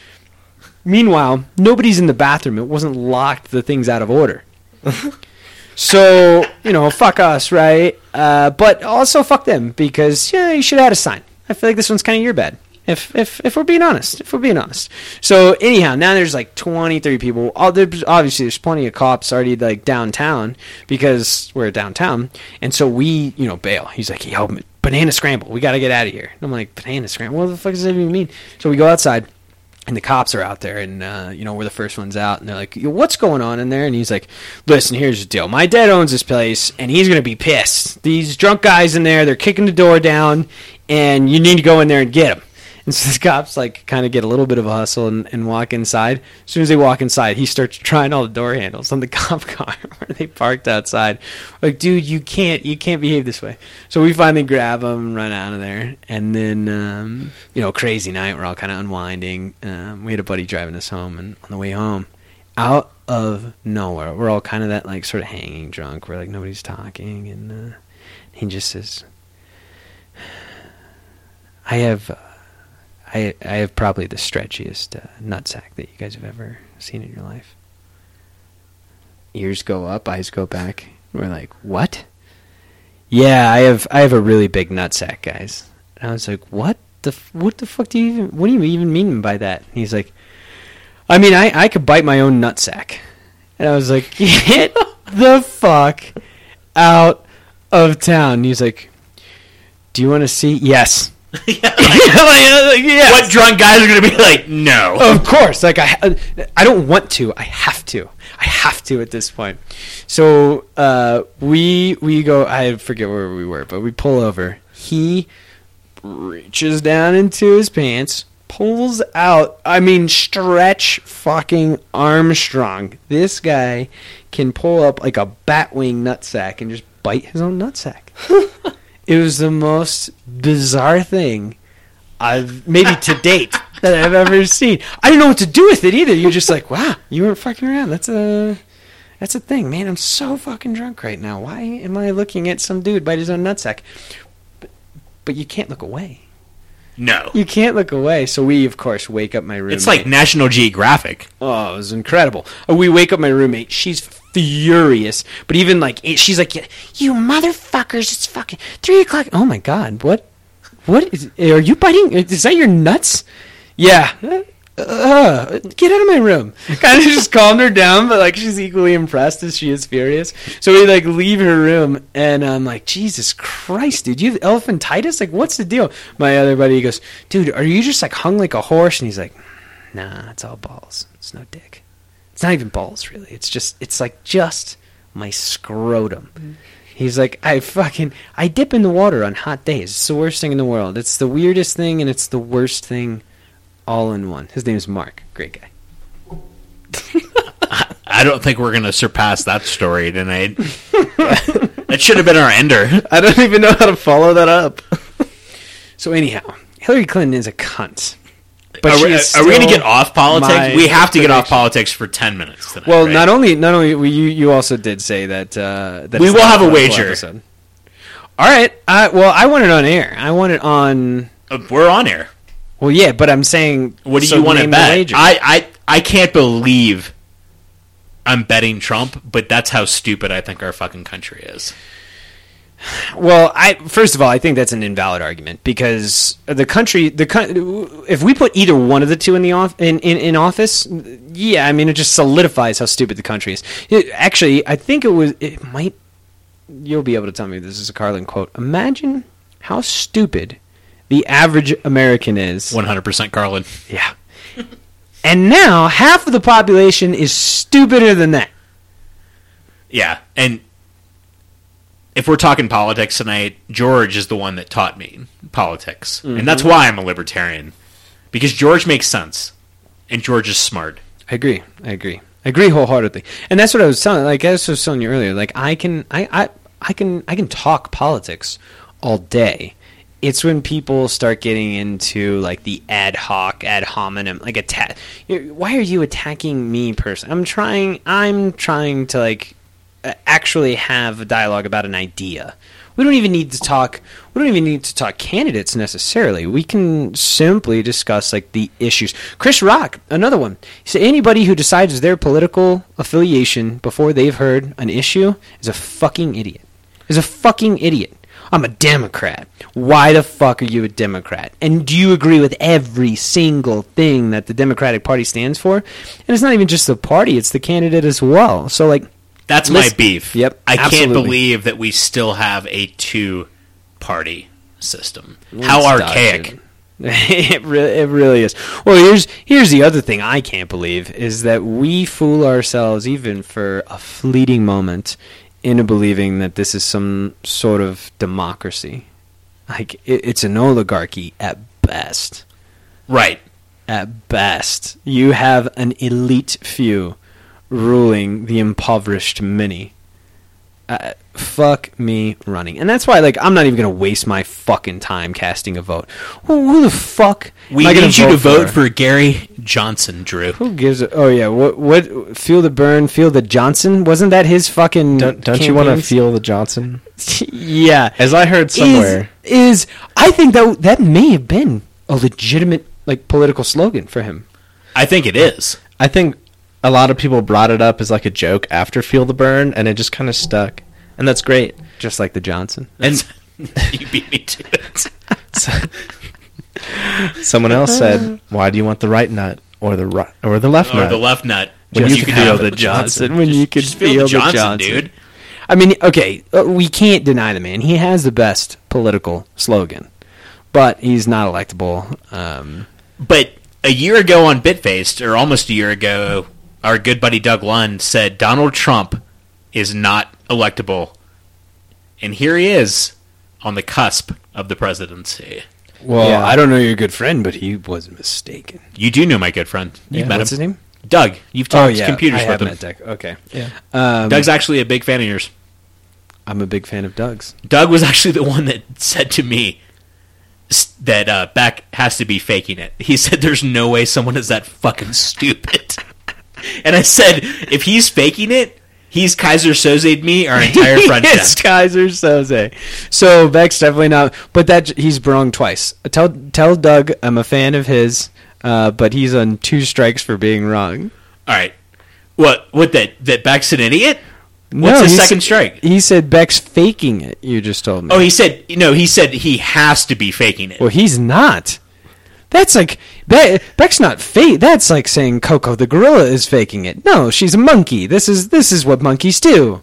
Meanwhile, nobody's in the bathroom. It wasn't locked. The thing's out of order. so you know, fuck us, right? Uh, but also fuck them because yeah, you should have had a sign. I feel like this one's kind of your bad. If, if if we're being honest, if we're being honest. So anyhow, now there's like 20, 30 people. All there's, obviously, there's plenty of cops already like downtown because we're downtown, and so we, you know, bail. He's like, "Yo, banana scramble. We got to get out of here." And I'm like, "Banana scramble? What the fuck does that even mean?" So we go outside and the cops are out there and uh, you know we're the first ones out and they're like what's going on in there and he's like listen here's the deal my dad owns this place and he's going to be pissed these drunk guys in there they're kicking the door down and you need to go in there and get them and so the cops like kind of get a little bit of a hustle and, and walk inside. As soon as they walk inside he starts trying all the door handles on the cop car where they parked outside. Like dude you can't you can't behave this way. So we finally grab him and run out of there. And then um, you know crazy night. We're all kind of unwinding. Um, we had a buddy driving us home and on the way home out of nowhere we're all kind of that like sort of hanging drunk where like nobody's talking. And uh, he just says i have uh, I, I have probably the stretchiest uh, nutsack that you guys have ever seen in your life ears go up eyes go back we're like what yeah, I have I have a really big nutsack, guys. And I was like, what the what the fuck do you even what do you even mean by that? And he's like, I mean, I I could bite my own nutsack. And I was like, get the fuck out of town. And he's like, do you want to see? Yes. yeah, like, yes. what drunk guys are going to be like? No. Of course, like I, I don't want to. I have to. I have to at this point. So uh, we we go. I forget where we were, but we pull over. He reaches down into his pants, pulls out. I mean, stretch fucking Armstrong. This guy can pull up like a batwing nutsack and just bite his own nutsack. it was the most bizarre thing I've maybe to date that I've ever seen. I didn't know what to do with it either. You're just like, wow, you weren't fucking around. That's a that's a thing, man. I'm so fucking drunk right now. Why am I looking at some dude bite his own nutsack? But, but you can't look away. No. You can't look away. So we, of course, wake up my roommate. It's like National Geographic. Oh, it was incredible. Uh, We wake up my roommate. She's furious. But even like it- she's like, "You motherfuckers! It's fucking three o'clock." Oh my god! What? What is? Are you biting? Is that your nuts? Yeah. Uh, get out of my room. Kind of just calmed her down, but like she's equally impressed as she is furious. So we like leave her room, and I'm like, Jesus Christ, dude, you have elephantitis? Like, what's the deal? My other buddy goes, Dude, are you just like hung like a horse? And he's like, Nah, it's all balls. It's no dick. It's not even balls, really. It's just, it's like just my scrotum. Mm-hmm. He's like, I fucking, I dip in the water on hot days. It's the worst thing in the world. It's the weirdest thing, and it's the worst thing all in one. His name is Mark. Great guy. I don't think we're going to surpass that story tonight. that should have been our ender. I don't even know how to follow that up. So anyhow, Hillary Clinton is a cunt. But are she we, is are we going to get off politics? We have to get off politics for 10 minutes tonight. Well, right? not only not only we, you you also did say that uh, that We will have a wager. episode. All right. Uh, well, I want it on air. I want it on. Uh, We're on air. Well, yeah, but I'm saying. What do so you want to bet? I, I, I can't believe I'm betting Trump, but that's how stupid I think our fucking country is. Well, I first of all, I think that's an invalid argument because the country, the if we put either one of the two in the off in, in, in office, yeah, I mean it just solidifies how stupid the country is. It- actually, I think it was it might. You'll be able to tell me this is a Carlin quote. Imagine how stupid the average American is. 100% Carlin. Yeah. And now half of the population is stupider than that. Yeah, and if we're talking politics tonight, George is the one that taught me politics, and that's mm-hmm. why I'm a libertarian because George makes sense, and George is smart. I agree. I agree. I agree wholeheartedly. And that's what I was telling. Like I was telling you earlier. Like I can, I, I, I can, I can talk politics all day. It's when people start getting into like the ad hoc, ad hominem, like attack. Why are you attacking me, person? I'm trying. I'm trying to like actually have a dialogue about an idea. We don't even need to talk. We don't even need to talk candidates necessarily. We can simply discuss like the issues. Chris Rock, another one. Said anybody who decides their political affiliation before they've heard an issue is a fucking idiot. Is a fucking idiot. I'm a Democrat. Why the fuck are you a Democrat? And do you agree with every single thing that the Democratic Party stands for? And it's not even just the party; it's the candidate as well. So like. That's my beef. Yep, I can't believe that we still have a two-party system. How Let's archaic! it. it, really, it really is. Well, here's here's the other thing I can't believe is that we fool ourselves even for a fleeting moment into believing that this is some sort of democracy. Like it, it's an oligarchy at best. Right. At best, you have an elite few ruling the impoverished many. Uh, fuck me running, and that's why like I'm not even gonna waste my fucking time casting a vote. Who, who the fuck? We am I gonna need you to vote for Gary Johnson, Drew. Who gives? A, oh yeah, what what? Feel the burn, feel the Johnson. Wasn't that his fucking? Don't, don't you want to feel the Johnson? yeah, As I heard somewhere, is, is I think that that may have been a legitimate like political slogan for him. I think it is. I think a lot of people brought it up as like a joke after Feel the Burn, and it just kind of stuck, and that's great. Just like the Johnson. And you beat me to it. someone else said, "Why do you want the right nut or the right or the left or nut?" the left nut. When Just you can feel the with Johnson. when you can feel, feel the the Johnson, Johnson. dude. I mean, okay, uh, we can't deny the man. He has the best political slogan, but he's not electable. Um, But a year ago on Bitfaced, or almost a year ago, our good buddy Doug Lund said Donald Trump is not electable. And here he is on the cusp of the presidency. well, Yeah. I don't know your good friend, but he was mistaken. You do know my good friend. You've Yeah. met What's him. his name? Doug. You've Oh talked yeah, computers I with have him. met Doug. Okay, Yeah. um, Doug's actually a big fan of yours. I'm a big fan of Doug's. Doug was actually the one that said to me that uh, Beck has to be faking it. He said, "There's no way someone is that fucking stupid." and I said, "If he's faking it, he's Keyser Soze'd me our entire friendship." it's Keyser Soze. So Beck's definitely not, but that he's wrong twice. Tell tell Doug I'm a fan of his, uh, but he's on two strikes for being wrong. All right. What? What? That that Beck's an idiot? What's No, his second strike? He said Beck's faking it. You just told me. Oh, he said no. He said he has to be faking it. Well, he's not. That's like Be- Beck's not fake. That's like saying Koko the gorilla is faking it. No, she's a monkey. This is this is what monkeys do.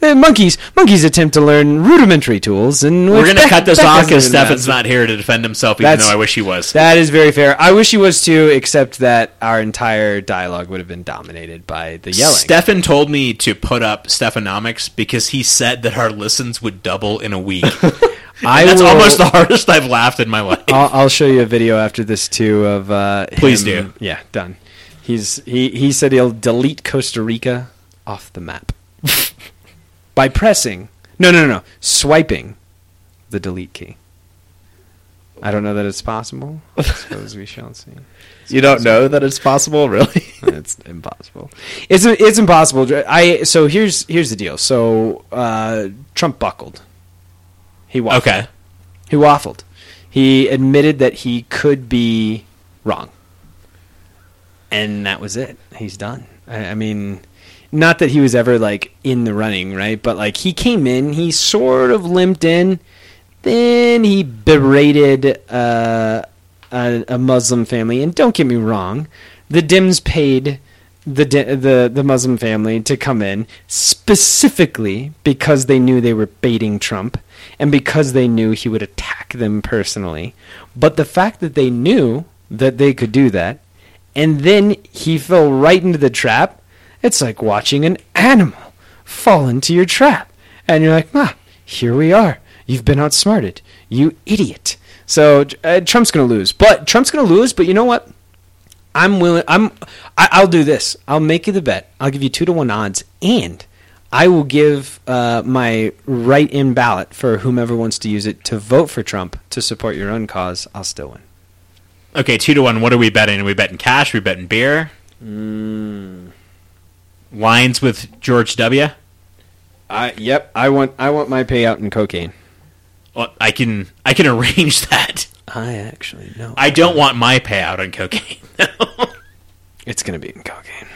The monkeys monkeys attempt to learn rudimentary tools, and We're gonna Beck- cut this Beck off because. Stefan's not here to defend himself, even That's- though I wish he was. That is very fair. I wish he was too, except that our entire dialogue would have been dominated by the yelling. Stefan told me to put up Stefanomics because he said that our listens would double in a week. I That's will- almost the hardest I've laughed in my life. I'll, I'll show you a video after this too of uh, Please him- do. Yeah, done. He's he he said he'll delete Costa Rica off the map by pressing no no no no swiping the delete key. I don't know that it's possible. I suppose we shall see. You don't know that it's possible, really? it's impossible. It's it's impossible. I so here's here's the deal. So uh, Trump buckled. He waffled. Okay. He waffled. He admitted that he could be wrong, and that was it. He's done. I, I mean, not that he was ever like in the running, right? But like he came in, he sort of limped in. Then he berated uh, a, a Muslim family, and don't get me wrong, the Dims paid the the the Muslim family to come in specifically because they knew they were baiting Trump and because they knew he would attack them personally. But the fact that they knew that they could do that and then he fell right into the trap. It's like watching an animal fall into your trap, and you're like, ah, here we are. You've been outsmarted, you idiot. So uh, Trump's gonna lose, but Trump's gonna lose. But you know what? I'm willing. I'm. I, I'll do this. I'll make you the bet. I'll give you two to one odds, and I will give uh, my write-in ballot for whomever wants to use it to vote for Trump to support your own cause. I'll still win. Okay, two to one. What are we betting? Are we betting cash? Are we betting beer? Mm. Lines with George W. I yep. I want. I want my payout in cocaine. Well, I can I can arrange that. I actually know. I don't want my payout on cocaine. It's gonna be in cocaine.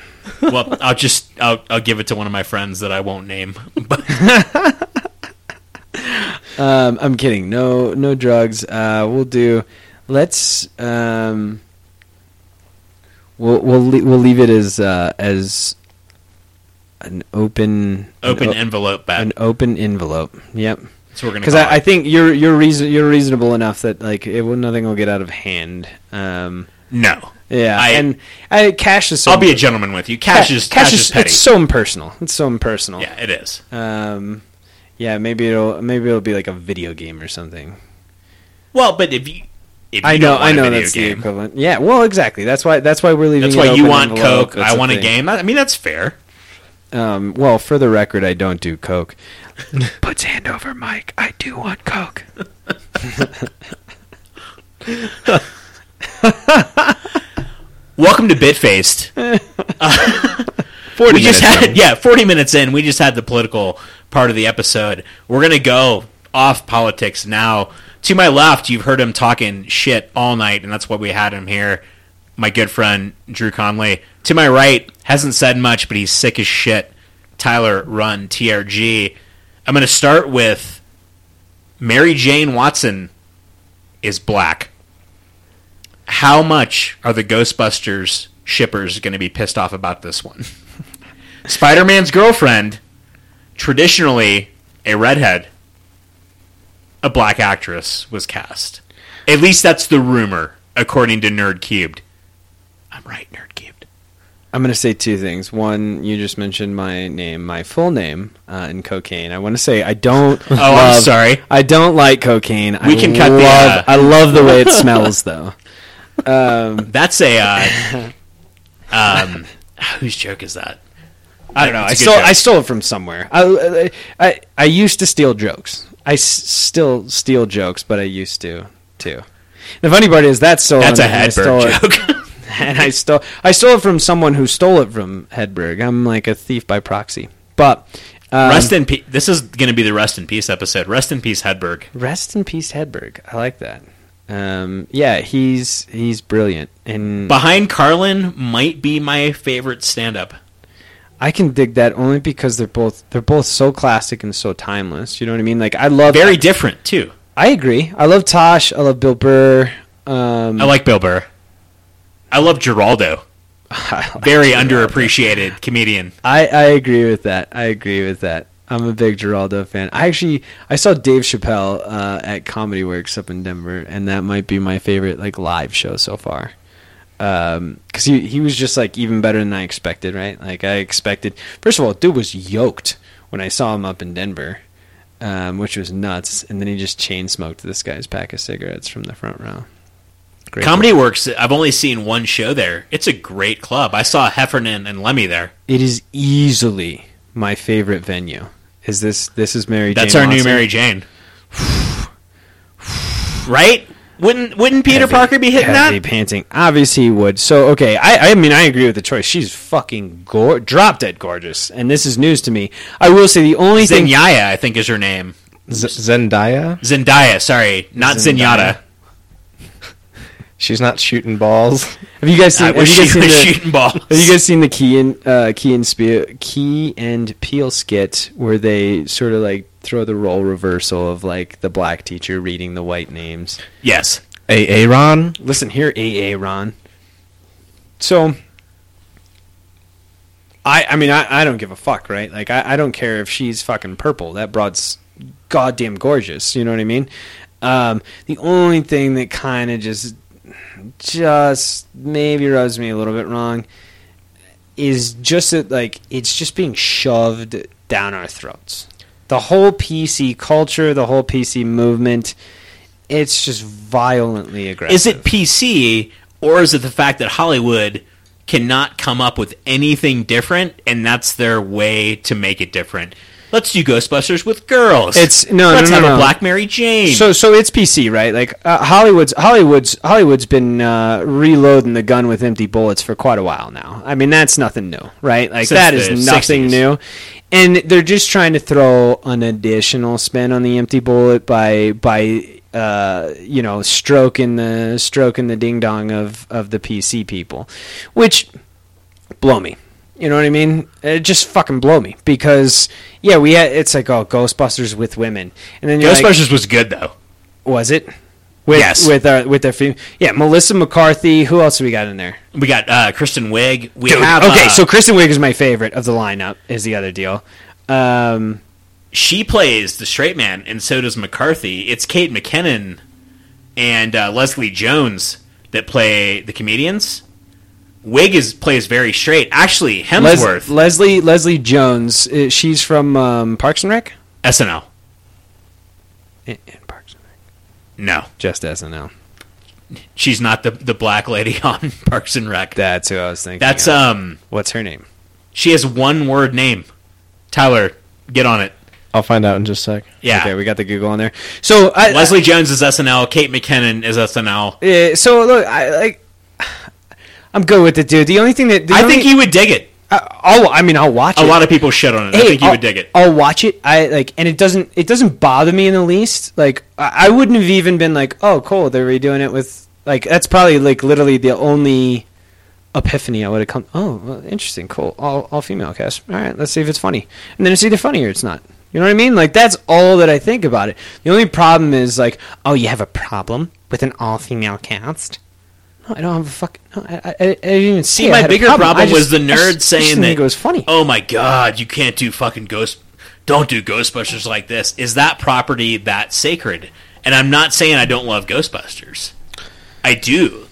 well, I'll just I'll, I'll give it to one of my friends that I won't name. But Um, I'm kidding. No, no drugs. Uh, we'll do. Let's. Um, we'll we'll le- we'll leave it as uh, as an open open an, o- envelope bet. an open envelope. Yep. So we're gonna Because I, I think you're you're reason you're reasonable enough that like it will nothing will get out of hand. Um, no. yeah, I- and I, cash is. So I'll be a gentleman with you. Cash is cash, is petty. It's so impersonal. It's so impersonal. yeah, it is. Um, yeah. Maybe it'll maybe it'll be like a video game or something. Well, but if you if you I know, I know that's the game, equivalent. Yeah, well, exactly. That's why. That's why we're leaving. that's why you want. Coke. I want a thing. game. I mean, that's fair. Um, well, for the record, I don't do Coke. Puts hand over Mike. I do want Coke. Welcome to Bitfaced. Forty we just minutes had in. yeah, forty minutes in. We just had the political part of the episode. We're gonna go off politics now. To my left, you've heard him talking shit all night, and that's why we had him here. My good friend Drew Conley. To my right, hasn't said much, but he's sick as shit. Tyler Run TRG. I'm gonna start with Mary Jane Watson is black. How much are the Ghostbusters shippers going to be pissed off about this one? Spider Man's girlfriend, traditionally a redhead, a black actress was cast. At least that's the rumor, according to Nerd Cubed. I'm right, Nerd Cubed. I'm going to say two things. One, you just mentioned my name, my full name, uh, in cocaine. I want to say I don't. Oh, love, I'm sorry. I don't like cocaine. We I can cut the, love, uh, I love the way it smells, though. Um, That's a. Uh, um, whose joke is that? I don't know. I stole. joke. I stole it from somewhere. I, I I used to steal jokes. I s- still steal jokes, but I used to too. The funny part is that's stolen. That's a Hedberg joke. And I stole. I stole it from someone who stole it from Hedberg. I'm like a thief by proxy. But um, rest in peace. This is going to be the rest in peace episode. Rest in peace, Hedberg. rest in peace, Hedberg. I like that. Um, yeah, he's he's brilliant, and Behind Carlin might be my favorite stand-up. I can dig that only because they're both they're both so classic and so timeless. You know what I mean? Like I love Very different too. I agree. I love Tosh. I love Bill Burr. Um, I like Bill Burr. I love Geraldo. Very underappreciated comedian. I, I agree with that. I agree with that. I'm a big Geraldo fan. I actually I saw Dave Chappelle uh, at Comedy Works up in Denver, and that might be my favorite like live show so far. Because he he was just like even better than I expected. Right? Like I expected. First of all, dude was yoked when I saw him up in Denver, um, which was nuts. And then he just chain smoked this guy's pack of cigarettes from the front row. Great Comedy Works. I've only seen one show there. It's a great club. I saw Heffernan and Lemmy there. It is easily my favorite venue. Is this this is Mary? Jane? That's Jane our new Mary Jane. right? Wouldn't Wouldn't Peter Heavy- Parker be hitting heavy that? panting? Obviously, he would. So okay, I I mean I agree with the choice. She's fucking gor- drop dead gorgeous, and this is news to me. I will say the only thing. Zenyatta, I think, is her name. Z- Zendaya. Zendaya. Sorry, not Zendaya. Zenyatta. She's not shooting balls. Have you guys seen? I Have wish you guys she seen was the, shooting balls. Have you guys seen the Key and uh, Key and Spe- Key and Peele skit where they sort of like throw the role reversal of like the black teacher reading the white names? yes. A Aaron. Listen here, AA Ron. So, I I mean I, I don't give a fuck, right? Like I, I don't care if she's fucking purple. That broad's goddamn gorgeous. You know what I mean? Um, the only thing that kind of just just maybe rubs me a little bit wrong is just that like it's just being shoved down our throats. The whole PC culture, the whole PC movement, it's just violently aggressive. Is it PC or is it the fact that Hollywood cannot come up with anything different and that's their way to make it different? Let's do Ghostbusters with girls. It's- no, no, Let's no, have no. a Black Mary Jane. So so it's PC, right? Like uh, Hollywood's Hollywood's Hollywood's been uh, reloading the gun with empty bullets for quite a while now. I mean, that's nothing new, right? Like Since that is nothing 60s. new. And they're just trying to throw an additional spin on the empty bullet by by uh, you know stroking the stroking the ding dong of of the PC people, which blow me. You know what I mean? It just fucking blow me because yeah, we had it's like oh Ghostbusters with women, and then you're like, Ghostbusters was good though. was it? With, Yes. With our with their fem- yeah, Melissa McCarthy. Who else do we got in there? We got uh, Kristen Wiig. We Dude, have okay, uh, so Kristen Wiig is my favorite of the lineup. Is the other deal? Um, she plays the straight man, and so does McCarthy. It's Kate McKinnon and uh, Leslie Jones that play the comedians. Wiig is plays very straight. Actually, Les- Hemsworth, Leslie Leslie Jones. uh, She's from um, Parks and Rec. SNL. In, in Parks and Rec. No, Just SNL. she's not the the black lady on Parks and Rec. That's who I was thinking. That's of. um. What's her name? She has one word name. Tyler, get on it. I'll find out in just a sec. Yeah. Okay, we got the Google on there. So I, Leslie Jones is SNL. Kate McKinnon is SNL. uh, so look, I like. I'm good with it, dude. The only thing that I only, think you would dig it. Uh, I, I'll, mean, I'll watch it. A lot of people shit on it. I think you I'll- would dig it. I'll watch it. I like, and it doesn't it doesn't bother me in the least. Like, I, I wouldn't have even been like, oh, cool, they're redoing it with like that's probably like literally the only epiphany I would have come. Oh, well, interesting, cool, all all female cast. All right, let's see if it's funny, and then it's either funny or it's not. You know what I mean? Like that's all that I think about it. The only problem is like, oh, you have a problem with an all female cast. No, I don't have a fucking. No, I, I, I didn't even see. See, my bigger problem, problem, just- was the nerd saying that it was funny. Oh my god, you can't do fucking ghost. Don't do Ghostbusters like this. Is that property that sacred? And I'm not saying I don't love Ghostbusters. I do.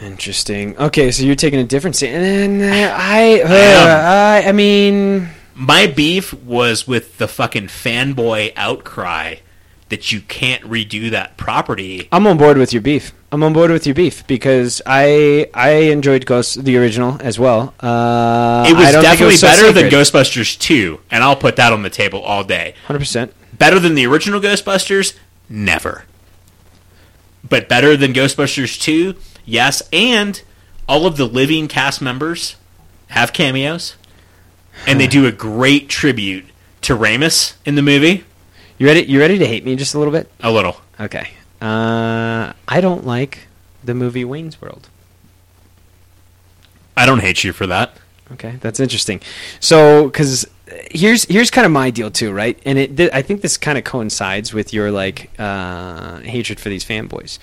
Interesting. Okay, so you're taking a different stand, and uh, I, uh. I, I mean, My beef was with the fucking fanboy outcry that you can't redo that property. I'm on board with your beef. I'm on board with your beef because I I enjoyed Ghost the original as well. Uh, It was I don't think definitely was so better than. Ghostbusters 2, and I'll put that on the table all day. Hundred percent. Better than the original Ghostbusters? Never. But better than Ghostbusters 2? Yes. And all of the living cast members have cameos. And they do a great tribute to Ramis in the movie. You ready? You ready to hate me just a little bit? A little. Okay. Uh, I don't like the movie Wayne's World. I don't hate you for that. Okay, that's interesting. So, because here's here's kind of my deal too, right? And it th- I think this kind of coincides with your like uh, hatred for these fanboys,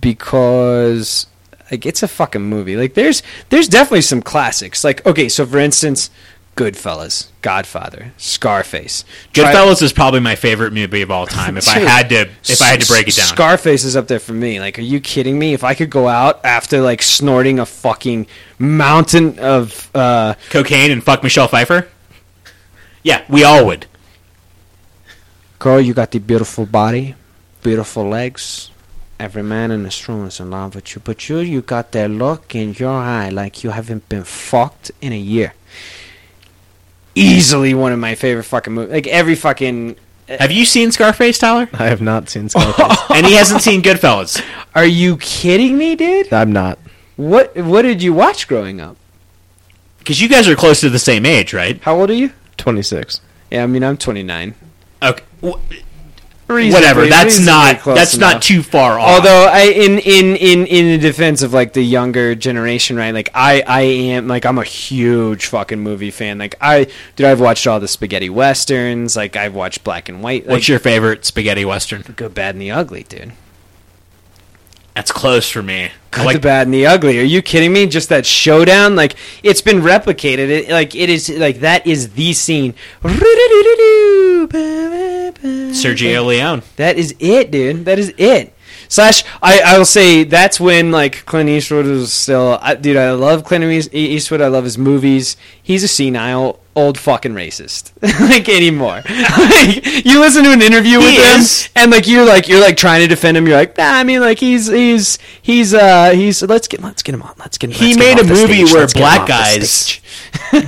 because like it's a fucking movie. Like there's there's definitely some classics. Like okay, so for instance, Goodfellas, Godfather, Scarface, Tri- Goodfellas is probably my favorite movie of all time. If I had to, if I had to break it down, Scarface is up there for me. Like, are you kidding me? If I could go out after like snorting a fucking mountain of uh, cocaine and fuck Michelle Pfeiffer. Yeah, we all would. Girl, you got the beautiful body, beautiful legs. Every man in this room is in love with you. But you, you got that look in your eye like you haven't been fucked in a year. Easily one of my favorite fucking movies. Like every fucking. Uh, have you seen Scarface, Tyler? I have not seen Scarface. and he hasn't seen Goodfellas. Are you kidding me, dude? I'm not. What What did you watch growing up? Because you guys are close to the same age, right? How old are you? 26. Yeah, I mean I'm 29. Okay. Reasonably- Whatever. That's not. That's enough. not too far off. Although I in in in in the defense of like the younger generation, right? Like I I am like I'm a huge fucking movie fan. Like I dude, I've watched all the spaghetti westerns. Like I've watched black and white. Like, what's your favorite spaghetti western? good, bad, and the ugly, dude? That's close for me. Good, like the bad, and the ugly. Are you kidding me? Just that showdown, like it's been replicated. It, like it is like that is the scene. Sergio Leone. That is it, dude. That is it. Slash, I, I will say that's when like Clint Eastwood was still, I, dude. I love Clint Eastwood. I love his movies. He's a senile old fucking racist, like anymore. like, you listen to an interview with He him, is. and like you're like you're like trying to defend him. You're like, nah, I mean, like he's he's he's uh he's let's get let's get him on. Let's get him. He get him made a movie stage, where let's black guys-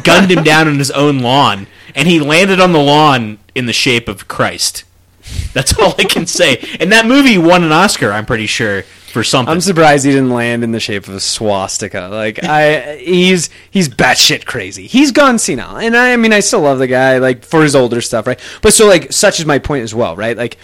gunned him down on his own lawn, and he landed on the lawn in the shape of Christ. That's all I can say. And that movie won an Oscar, I'm pretty sure, for something. I'm surprised he didn't land in the shape of a swastika. Like I, he's he's batshit crazy. He's gone senile, and I, I mean, I still love the guy like for his older stuff, right? But so like, such is my point as well, right? Like,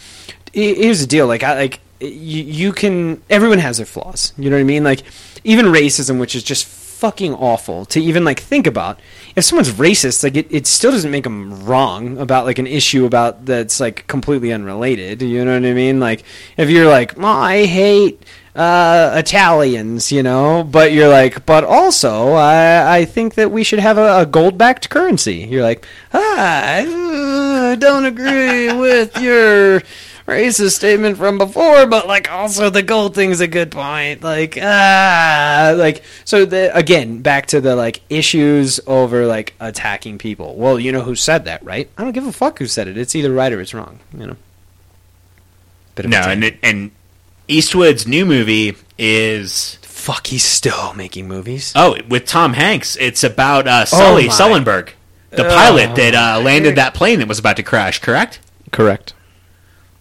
here's the deal. Like, I like you, you can. Everyone has their flaws. You know what I mean? Like, even racism, which is just fucking awful to even like think about. If someone's racist, like it, it still doesn't make them wrong about like an issue about that's like completely unrelated. You know what I mean? Like if you're like, oh, I hate uh, Italians, you know, but you're like, but also I, I think that we should have a, a gold backed currency. You're like, ah, I uh, don't agree with your racist statement from before, but like also the gold thing's a good point. Like ah, like so the again back to the like issues over like attacking people. Well, you know who said that, right? I don't give a fuck who said it. It's either right or it's wrong. You know. Bit of no, and, it, and Eastwood's new movie is fuck, he's still making movies. oh with Tom Hanks. It's about uh, Sully my. Sullenberg, the pilot that uh, landed that plane that was about to crash. Correct? Correct.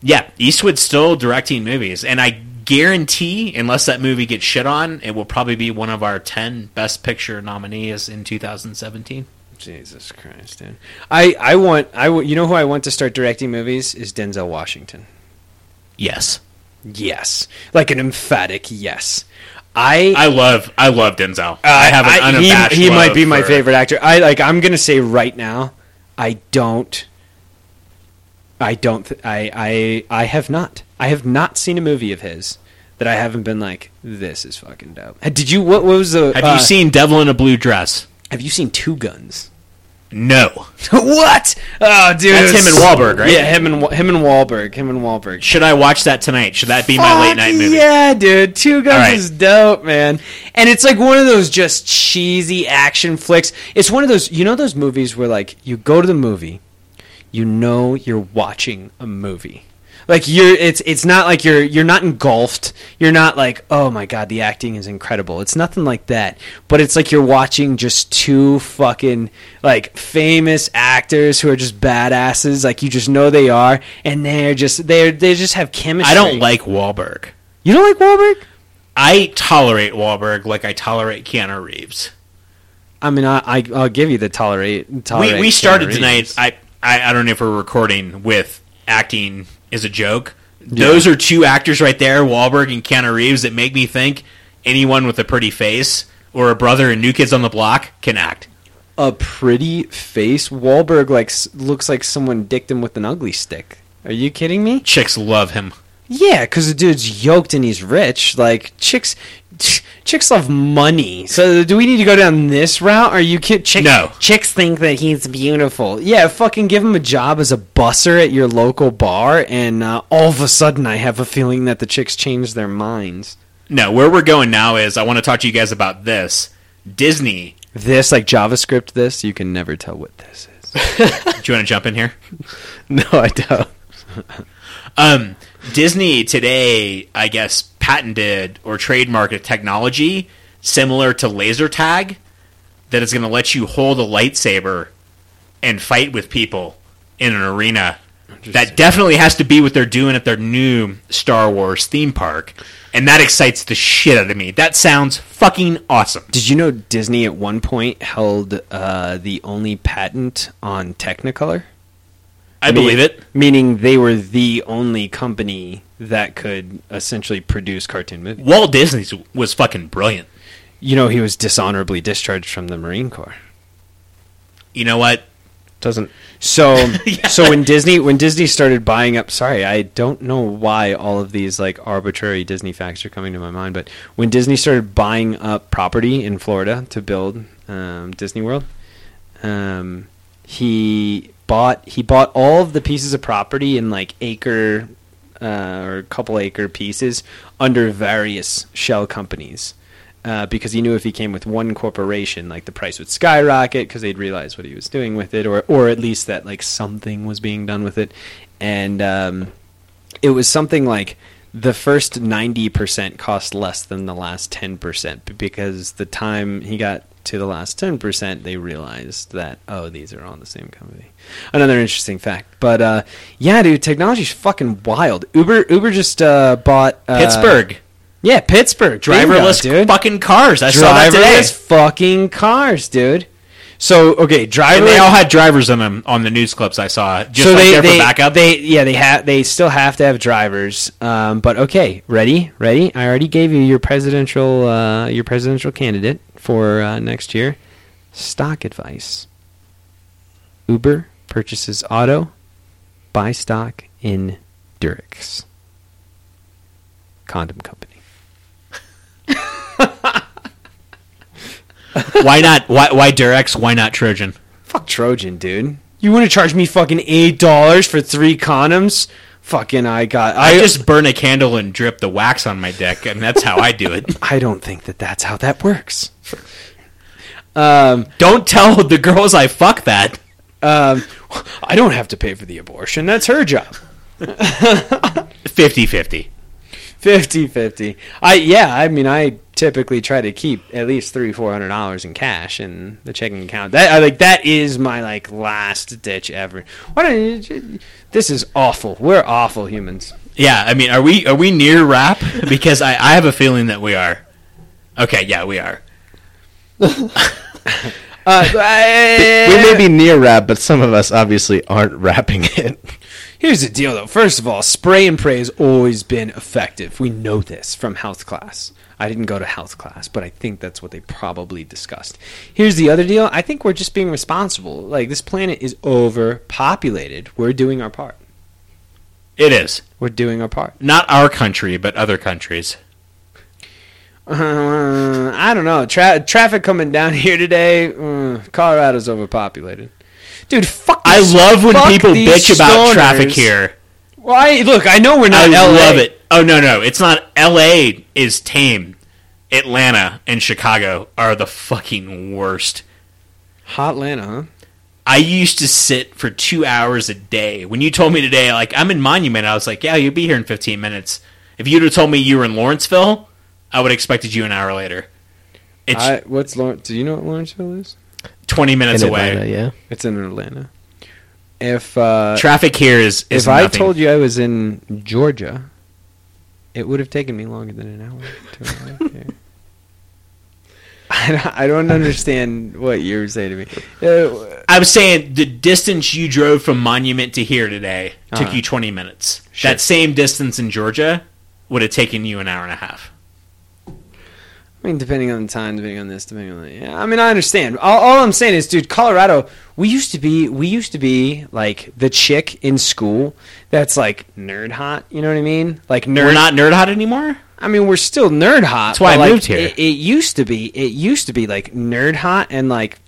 Yeah, Eastwood's still directing movies, and I guarantee, unless that movie gets shit on, it will probably be one of our ten Best Picture nominees in 2017. Jesus Christ, dude. I I want I w- you know who I want to start directing movies is Denzel Washington. Yes, Yes, like an emphatic yes. I I love I love Denzel. Uh, I have an he, unabashed. he might love be my for- favorite actor. I like. I'm gonna say right now, I don't. I don't. Th- I I I have not. I have not seen a movie of his that I haven't been like, this is fucking dope. Did you? What, what was the? Have uh, you seen Devil in a Blue Dress? Have you seen Two Guns? No. what? Oh, dude, That's him and Wahlberg, right? Yeah, him and him and Wahlberg. Him and Wahlberg. Should I watch that tonight? Should that be my late night movie? Yeah, dude. Two Guns right. is dope, man. And it's like one of those just cheesy action flicks. It's one of those, you know, those movies where like you go to the movie, you know you're watching a movie. Like you're, it's it's not like you're you're not engulfed. You're not like, oh my god, the acting is incredible. It's nothing like that. But it's like you're watching just two fucking like famous actors who are just badasses. Like you just know they are, and they're just they are they just have chemistry. I don't like Wahlberg. You don't like Wahlberg? I tolerate Wahlberg like I tolerate Keanu Reeves. I mean, I, I I'll give you the tolerate. tolerate we we started tonight. I, I I don't know if we're recording with acting is a joke. Those are two actors right there, Wahlberg and Keanu Reeves, that make me think anyone with a pretty face or a brother in New Kids on the Block can act. a pretty face. Wahlberg like looks like someone dicked him with an ugly stick. Are you kidding me? Chicks love him. Yeah, because the dude's yoked and he's rich. Like chicks, chicks love money. So do we need to go down this route? Are you kid? Chick- No. Chicks think that he's beautiful. Yeah, fucking give him a job as a busser at your local bar, and uh, all of a sudden, I have a feeling that the chicks change their minds. No, where we're going now is I want to talk to you guys about this. Disney. This, like JavaScript, this you can never tell what this is. Do you want to jump in here? No, I don't. Um, Disney today, I guess, patented or trademarked a technology similar to laser tag that is going to let you hold a lightsaber and fight with people in an arena. That definitely has to be what they're doing at their new Star Wars theme park. And that excites the shit out of me. That sounds fucking awesome. Did you know Disney at one point held uh, the only patent on Technicolor? I believe it. Meaning they were the only company that could essentially produce cartoon movies. Walt Disney was fucking brilliant. You know, he was dishonorably discharged from the Marine Corps. You know what? Doesn't So, so when Disney when Disney started buying up, sorry, I don't know why all of these like arbitrary Disney facts are coming to my mind, but when Disney started buying up property in Florida to build um, Disney World, um, he bought he bought all of the pieces of property in like acre uh, or couple acre pieces under various shell companies. Uh, because he knew if he came with one corporation, like the price would skyrocket because they'd realize what he was doing with it, or or at least that like something was being done with it, and um, it was something like the first ninety percent cost less than the last ten percent because the time he got to the last ten percent, they realized that oh, these are all the same company. Another interesting fact, but uh, yeah, dude, technology's fucking wild. Uber Uber just uh, bought uh, Pittsburgh. Yeah, Pittsburgh. Bingo, Driverless dude. fucking cars. I saw that today. Driverless fucking cars, dude. So okay, driverless. And they all had drivers in them on the news clips I saw. Just so like they, there they, backup. They yeah they have they still have to have drivers. Um, but okay, ready, ready. I already gave you your presidential uh, your presidential candidate for uh, next year. Stock advice. Uber purchases auto, buy stock in Durex. Condom company. why not? Why, why Durex? Why not Trojan? Fuck Trojan, dude. You want to charge me fucking eight dollars for three condoms? Fucking, I got. I just burn a candle and drip the wax on my dick, and that's how I do it. I don't think that that's how that works. Um, Don't tell the girls I fuck that. um, I don't have to pay for the abortion. That's her job. 50-50. 50-50. I yeah. I mean, I typically try to keep at least three, four hundred dollars in cash in the checking account. That I like that is my like last ditch ever. Why don't you? This is awful. We're awful humans. Yeah, I mean, are we are we near rap? Because I, I have a feeling that we are. Okay, yeah, we are. Uh, We may be near rap, but some of us obviously aren't rapping it. Here's the deal, though. First of all, spray and pray has always been effective. We know this from health class. I didn't go to health class, but I think that's what they probably discussed. Here's the other deal. I think we're just being responsible. Like, this planet is overpopulated. We're doing our part. It is We're doing our part. not our country, but other countries. Uh, I don't know. Tra- traffic coming down here today. Uh, Colorado's overpopulated. Dude, fuck I these- love when fuck people bitch about traffic here. Well, I, look, I know we're not I LA. love it. Oh no, no, it's not. L.A. is tame. Atlanta and Chicago are the fucking worst. Hot Atlanta, huh? I used to sit for two hours a day. When you told me today, like I'm in Monument, I was like, yeah, you'll be here in 15 minutes. If you'd have told me you were in Lawrenceville, I would have expected you an hour later. It's I, what's Lawrence? Do you know what Lawrenceville is? 20 minutes In away. Atlanta, yeah. It's in Atlanta. If uh, Traffic here is, is if I told you I was in Georgia, it would have taken me longer than an hour to arrive here. I don't, understand what you're saying to me. Uh, I was saying the distance you drove from Monument to here today took Uh-huh. you 20 minutes. Sure. That same distance in Georgia would have taken you an hour and a half. I mean, depending on the time, depending on this, depending on that. Yeah, I mean, I understand. All, all I'm saying is, dude, Colorado. We used to be, we used to be like the chick in school that's like nerd hot. You know what I mean? Like nerd. We're not nerd hot anymore? I mean, we're still nerd hot. That's why I like, moved here. It, it used to be. It used to be like nerd hot, and like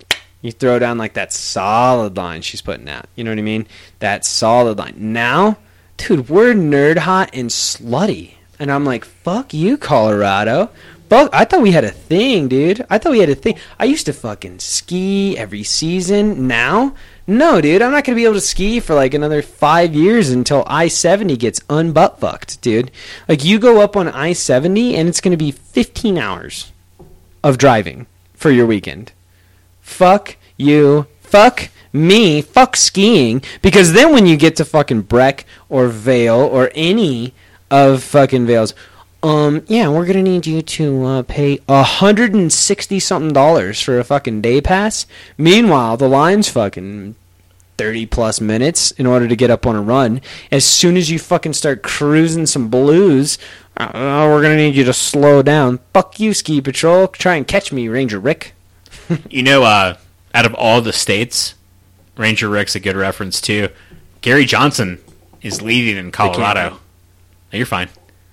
you throw down like that solid line she's putting out. You know what I mean? That solid line. Now, dude, we're nerd hot and slutty, and I'm like, fuck you, Colorado. But I thought we had a thing, dude. I thought we had a thing. I used to fucking ski every season. Now, no, dude. I'm not gonna be able to ski for like another five years until I seventy gets unbutt fucked, dude. Like you go up on I seventy and it's gonna be 15 hours of driving for your weekend. Fuck you. Fuck me. Fuck skiing. Because then when you get to fucking Breck or Vail or any of fucking Vails, um, yeah, we're gonna need you to uh, pay a hundred and sixty something dollars for a fucking day pass. Meanwhile, the line's fucking 30 plus minutes in order to get up on a run. As soon as you fucking start cruising some blues, uh, we're going to need you to slow down. Fuck you, Ski Patrol. Try and catch me, Ranger Rick. You know, uh, out of all the states, Ranger Rick's a good reference too. Gary Johnson is leading in Colorado. No, you're fine.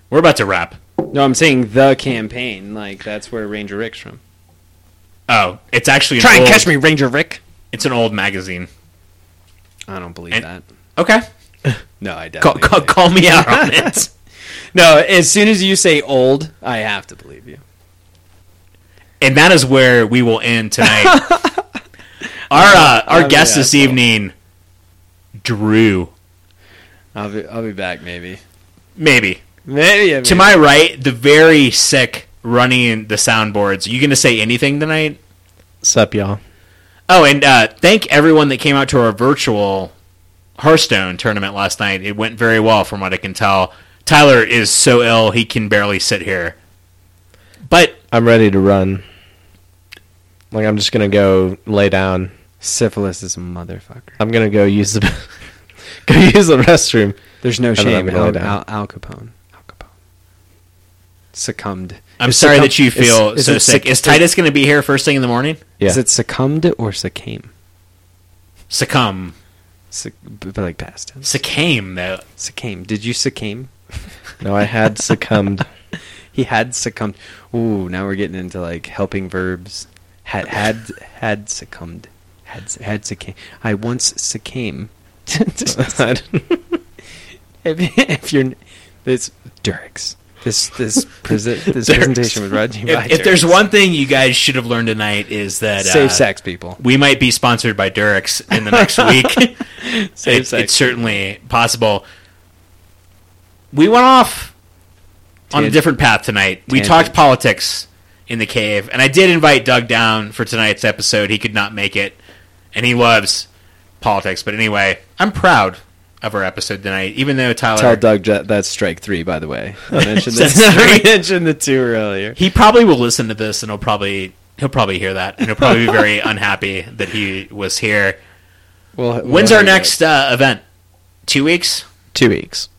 We're about to wrap. No, I'm saying the campaign. Like, that's where Ranger Rick's from. Oh, it's actually an Try and old- catch me, Ranger Rick. It's an old magazine. I don't believe And- that. Okay. No, I Call, definitely. call, believe call me out on it. No, as soon as you say old, I have to believe you. And that is where we will end tonight. our uh, our I'm guest this evening, Drew. I'll be I'll be back maybe. Maybe Maybe, maybe. to my right, the very sick running the soundboards. you going to say anything tonight? Sup, y'all? Oh, and uh, thank everyone that came out to our virtual Hearthstone tournament last night. It went very well, from what I can tell. Tyler is so ill he can barely sit here. But I'm ready to run. Like I'm just gonna go lay down. syphilis is a motherfucker. I'm gonna go use the go use the restroom. There's no And then I'm shame. gonna Al. Al, Al Al Capone. Succumbed. I'm Is sorry succumb- that you feel is- is so it sick. suc- Is Titus going to be here first thing in the morning? Yeah. Is it succumbed or succumb? Succumb. Suc- but like past tense. Succumb, though. Succumb. Did you succame? No, I had succumbed. He had succumbed. Ooh, now we're getting into like helping verbs. Had had had succumbed. Had had succumbed. I once succumbed. if, if you're this Durex. This this presi- this presentation was brought to you by If, if there's one thing you guys should have learned tonight is that safe uh, sex people. we might be sponsored by Durex in the next week. Safe It- sex. it's certainly possible. We went off on a different path tonight. We talked politics in the cave, and I did invite Doug down for tonight's episode. He could not make it, and he loves politics. But anyway, I'm proud of our episode tonight, even though Tyler. Tell Doug that's strike three, by the way. I mentioned, this. I mentioned the two earlier. He probably will listen to this, and he'll probably he'll probably hear that, and he'll probably be very unhappy that he was here. Well, When's our next uh, event? Two weeks. Two weeks.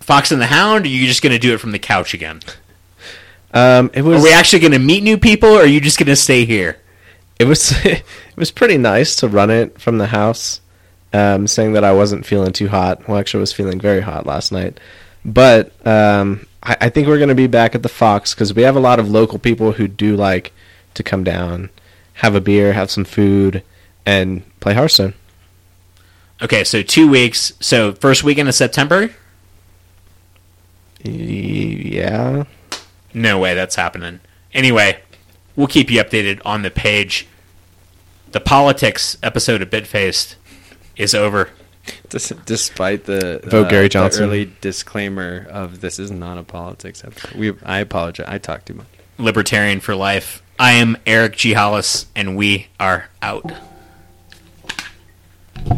Fox and the Hound? Or are you just going to do it from the couch again? Um, it was Are we actually going to meet new people, or are you just going to stay here? it was it was pretty nice to run it from the house. Um, saying that I wasn't feeling too hot. Well, actually, I was feeling very hot last night. But um, I, I think we're going to be back at the Fox because we have a lot of local people who do like to come down, have a beer, have some food, and play Hearthstone. Okay, so two weeks. So first weekend of September? Yeah. No way that's happening. Anyway, we'll keep you updated on the page. The politics episode of Bitfaced is over. Despite the Vote uh, Gary the Johnson. early disclaimer of this is not a politics episode. We, I apologize. I talk too much. Libertarian for life. I am Eric G. Hollis, and we are out.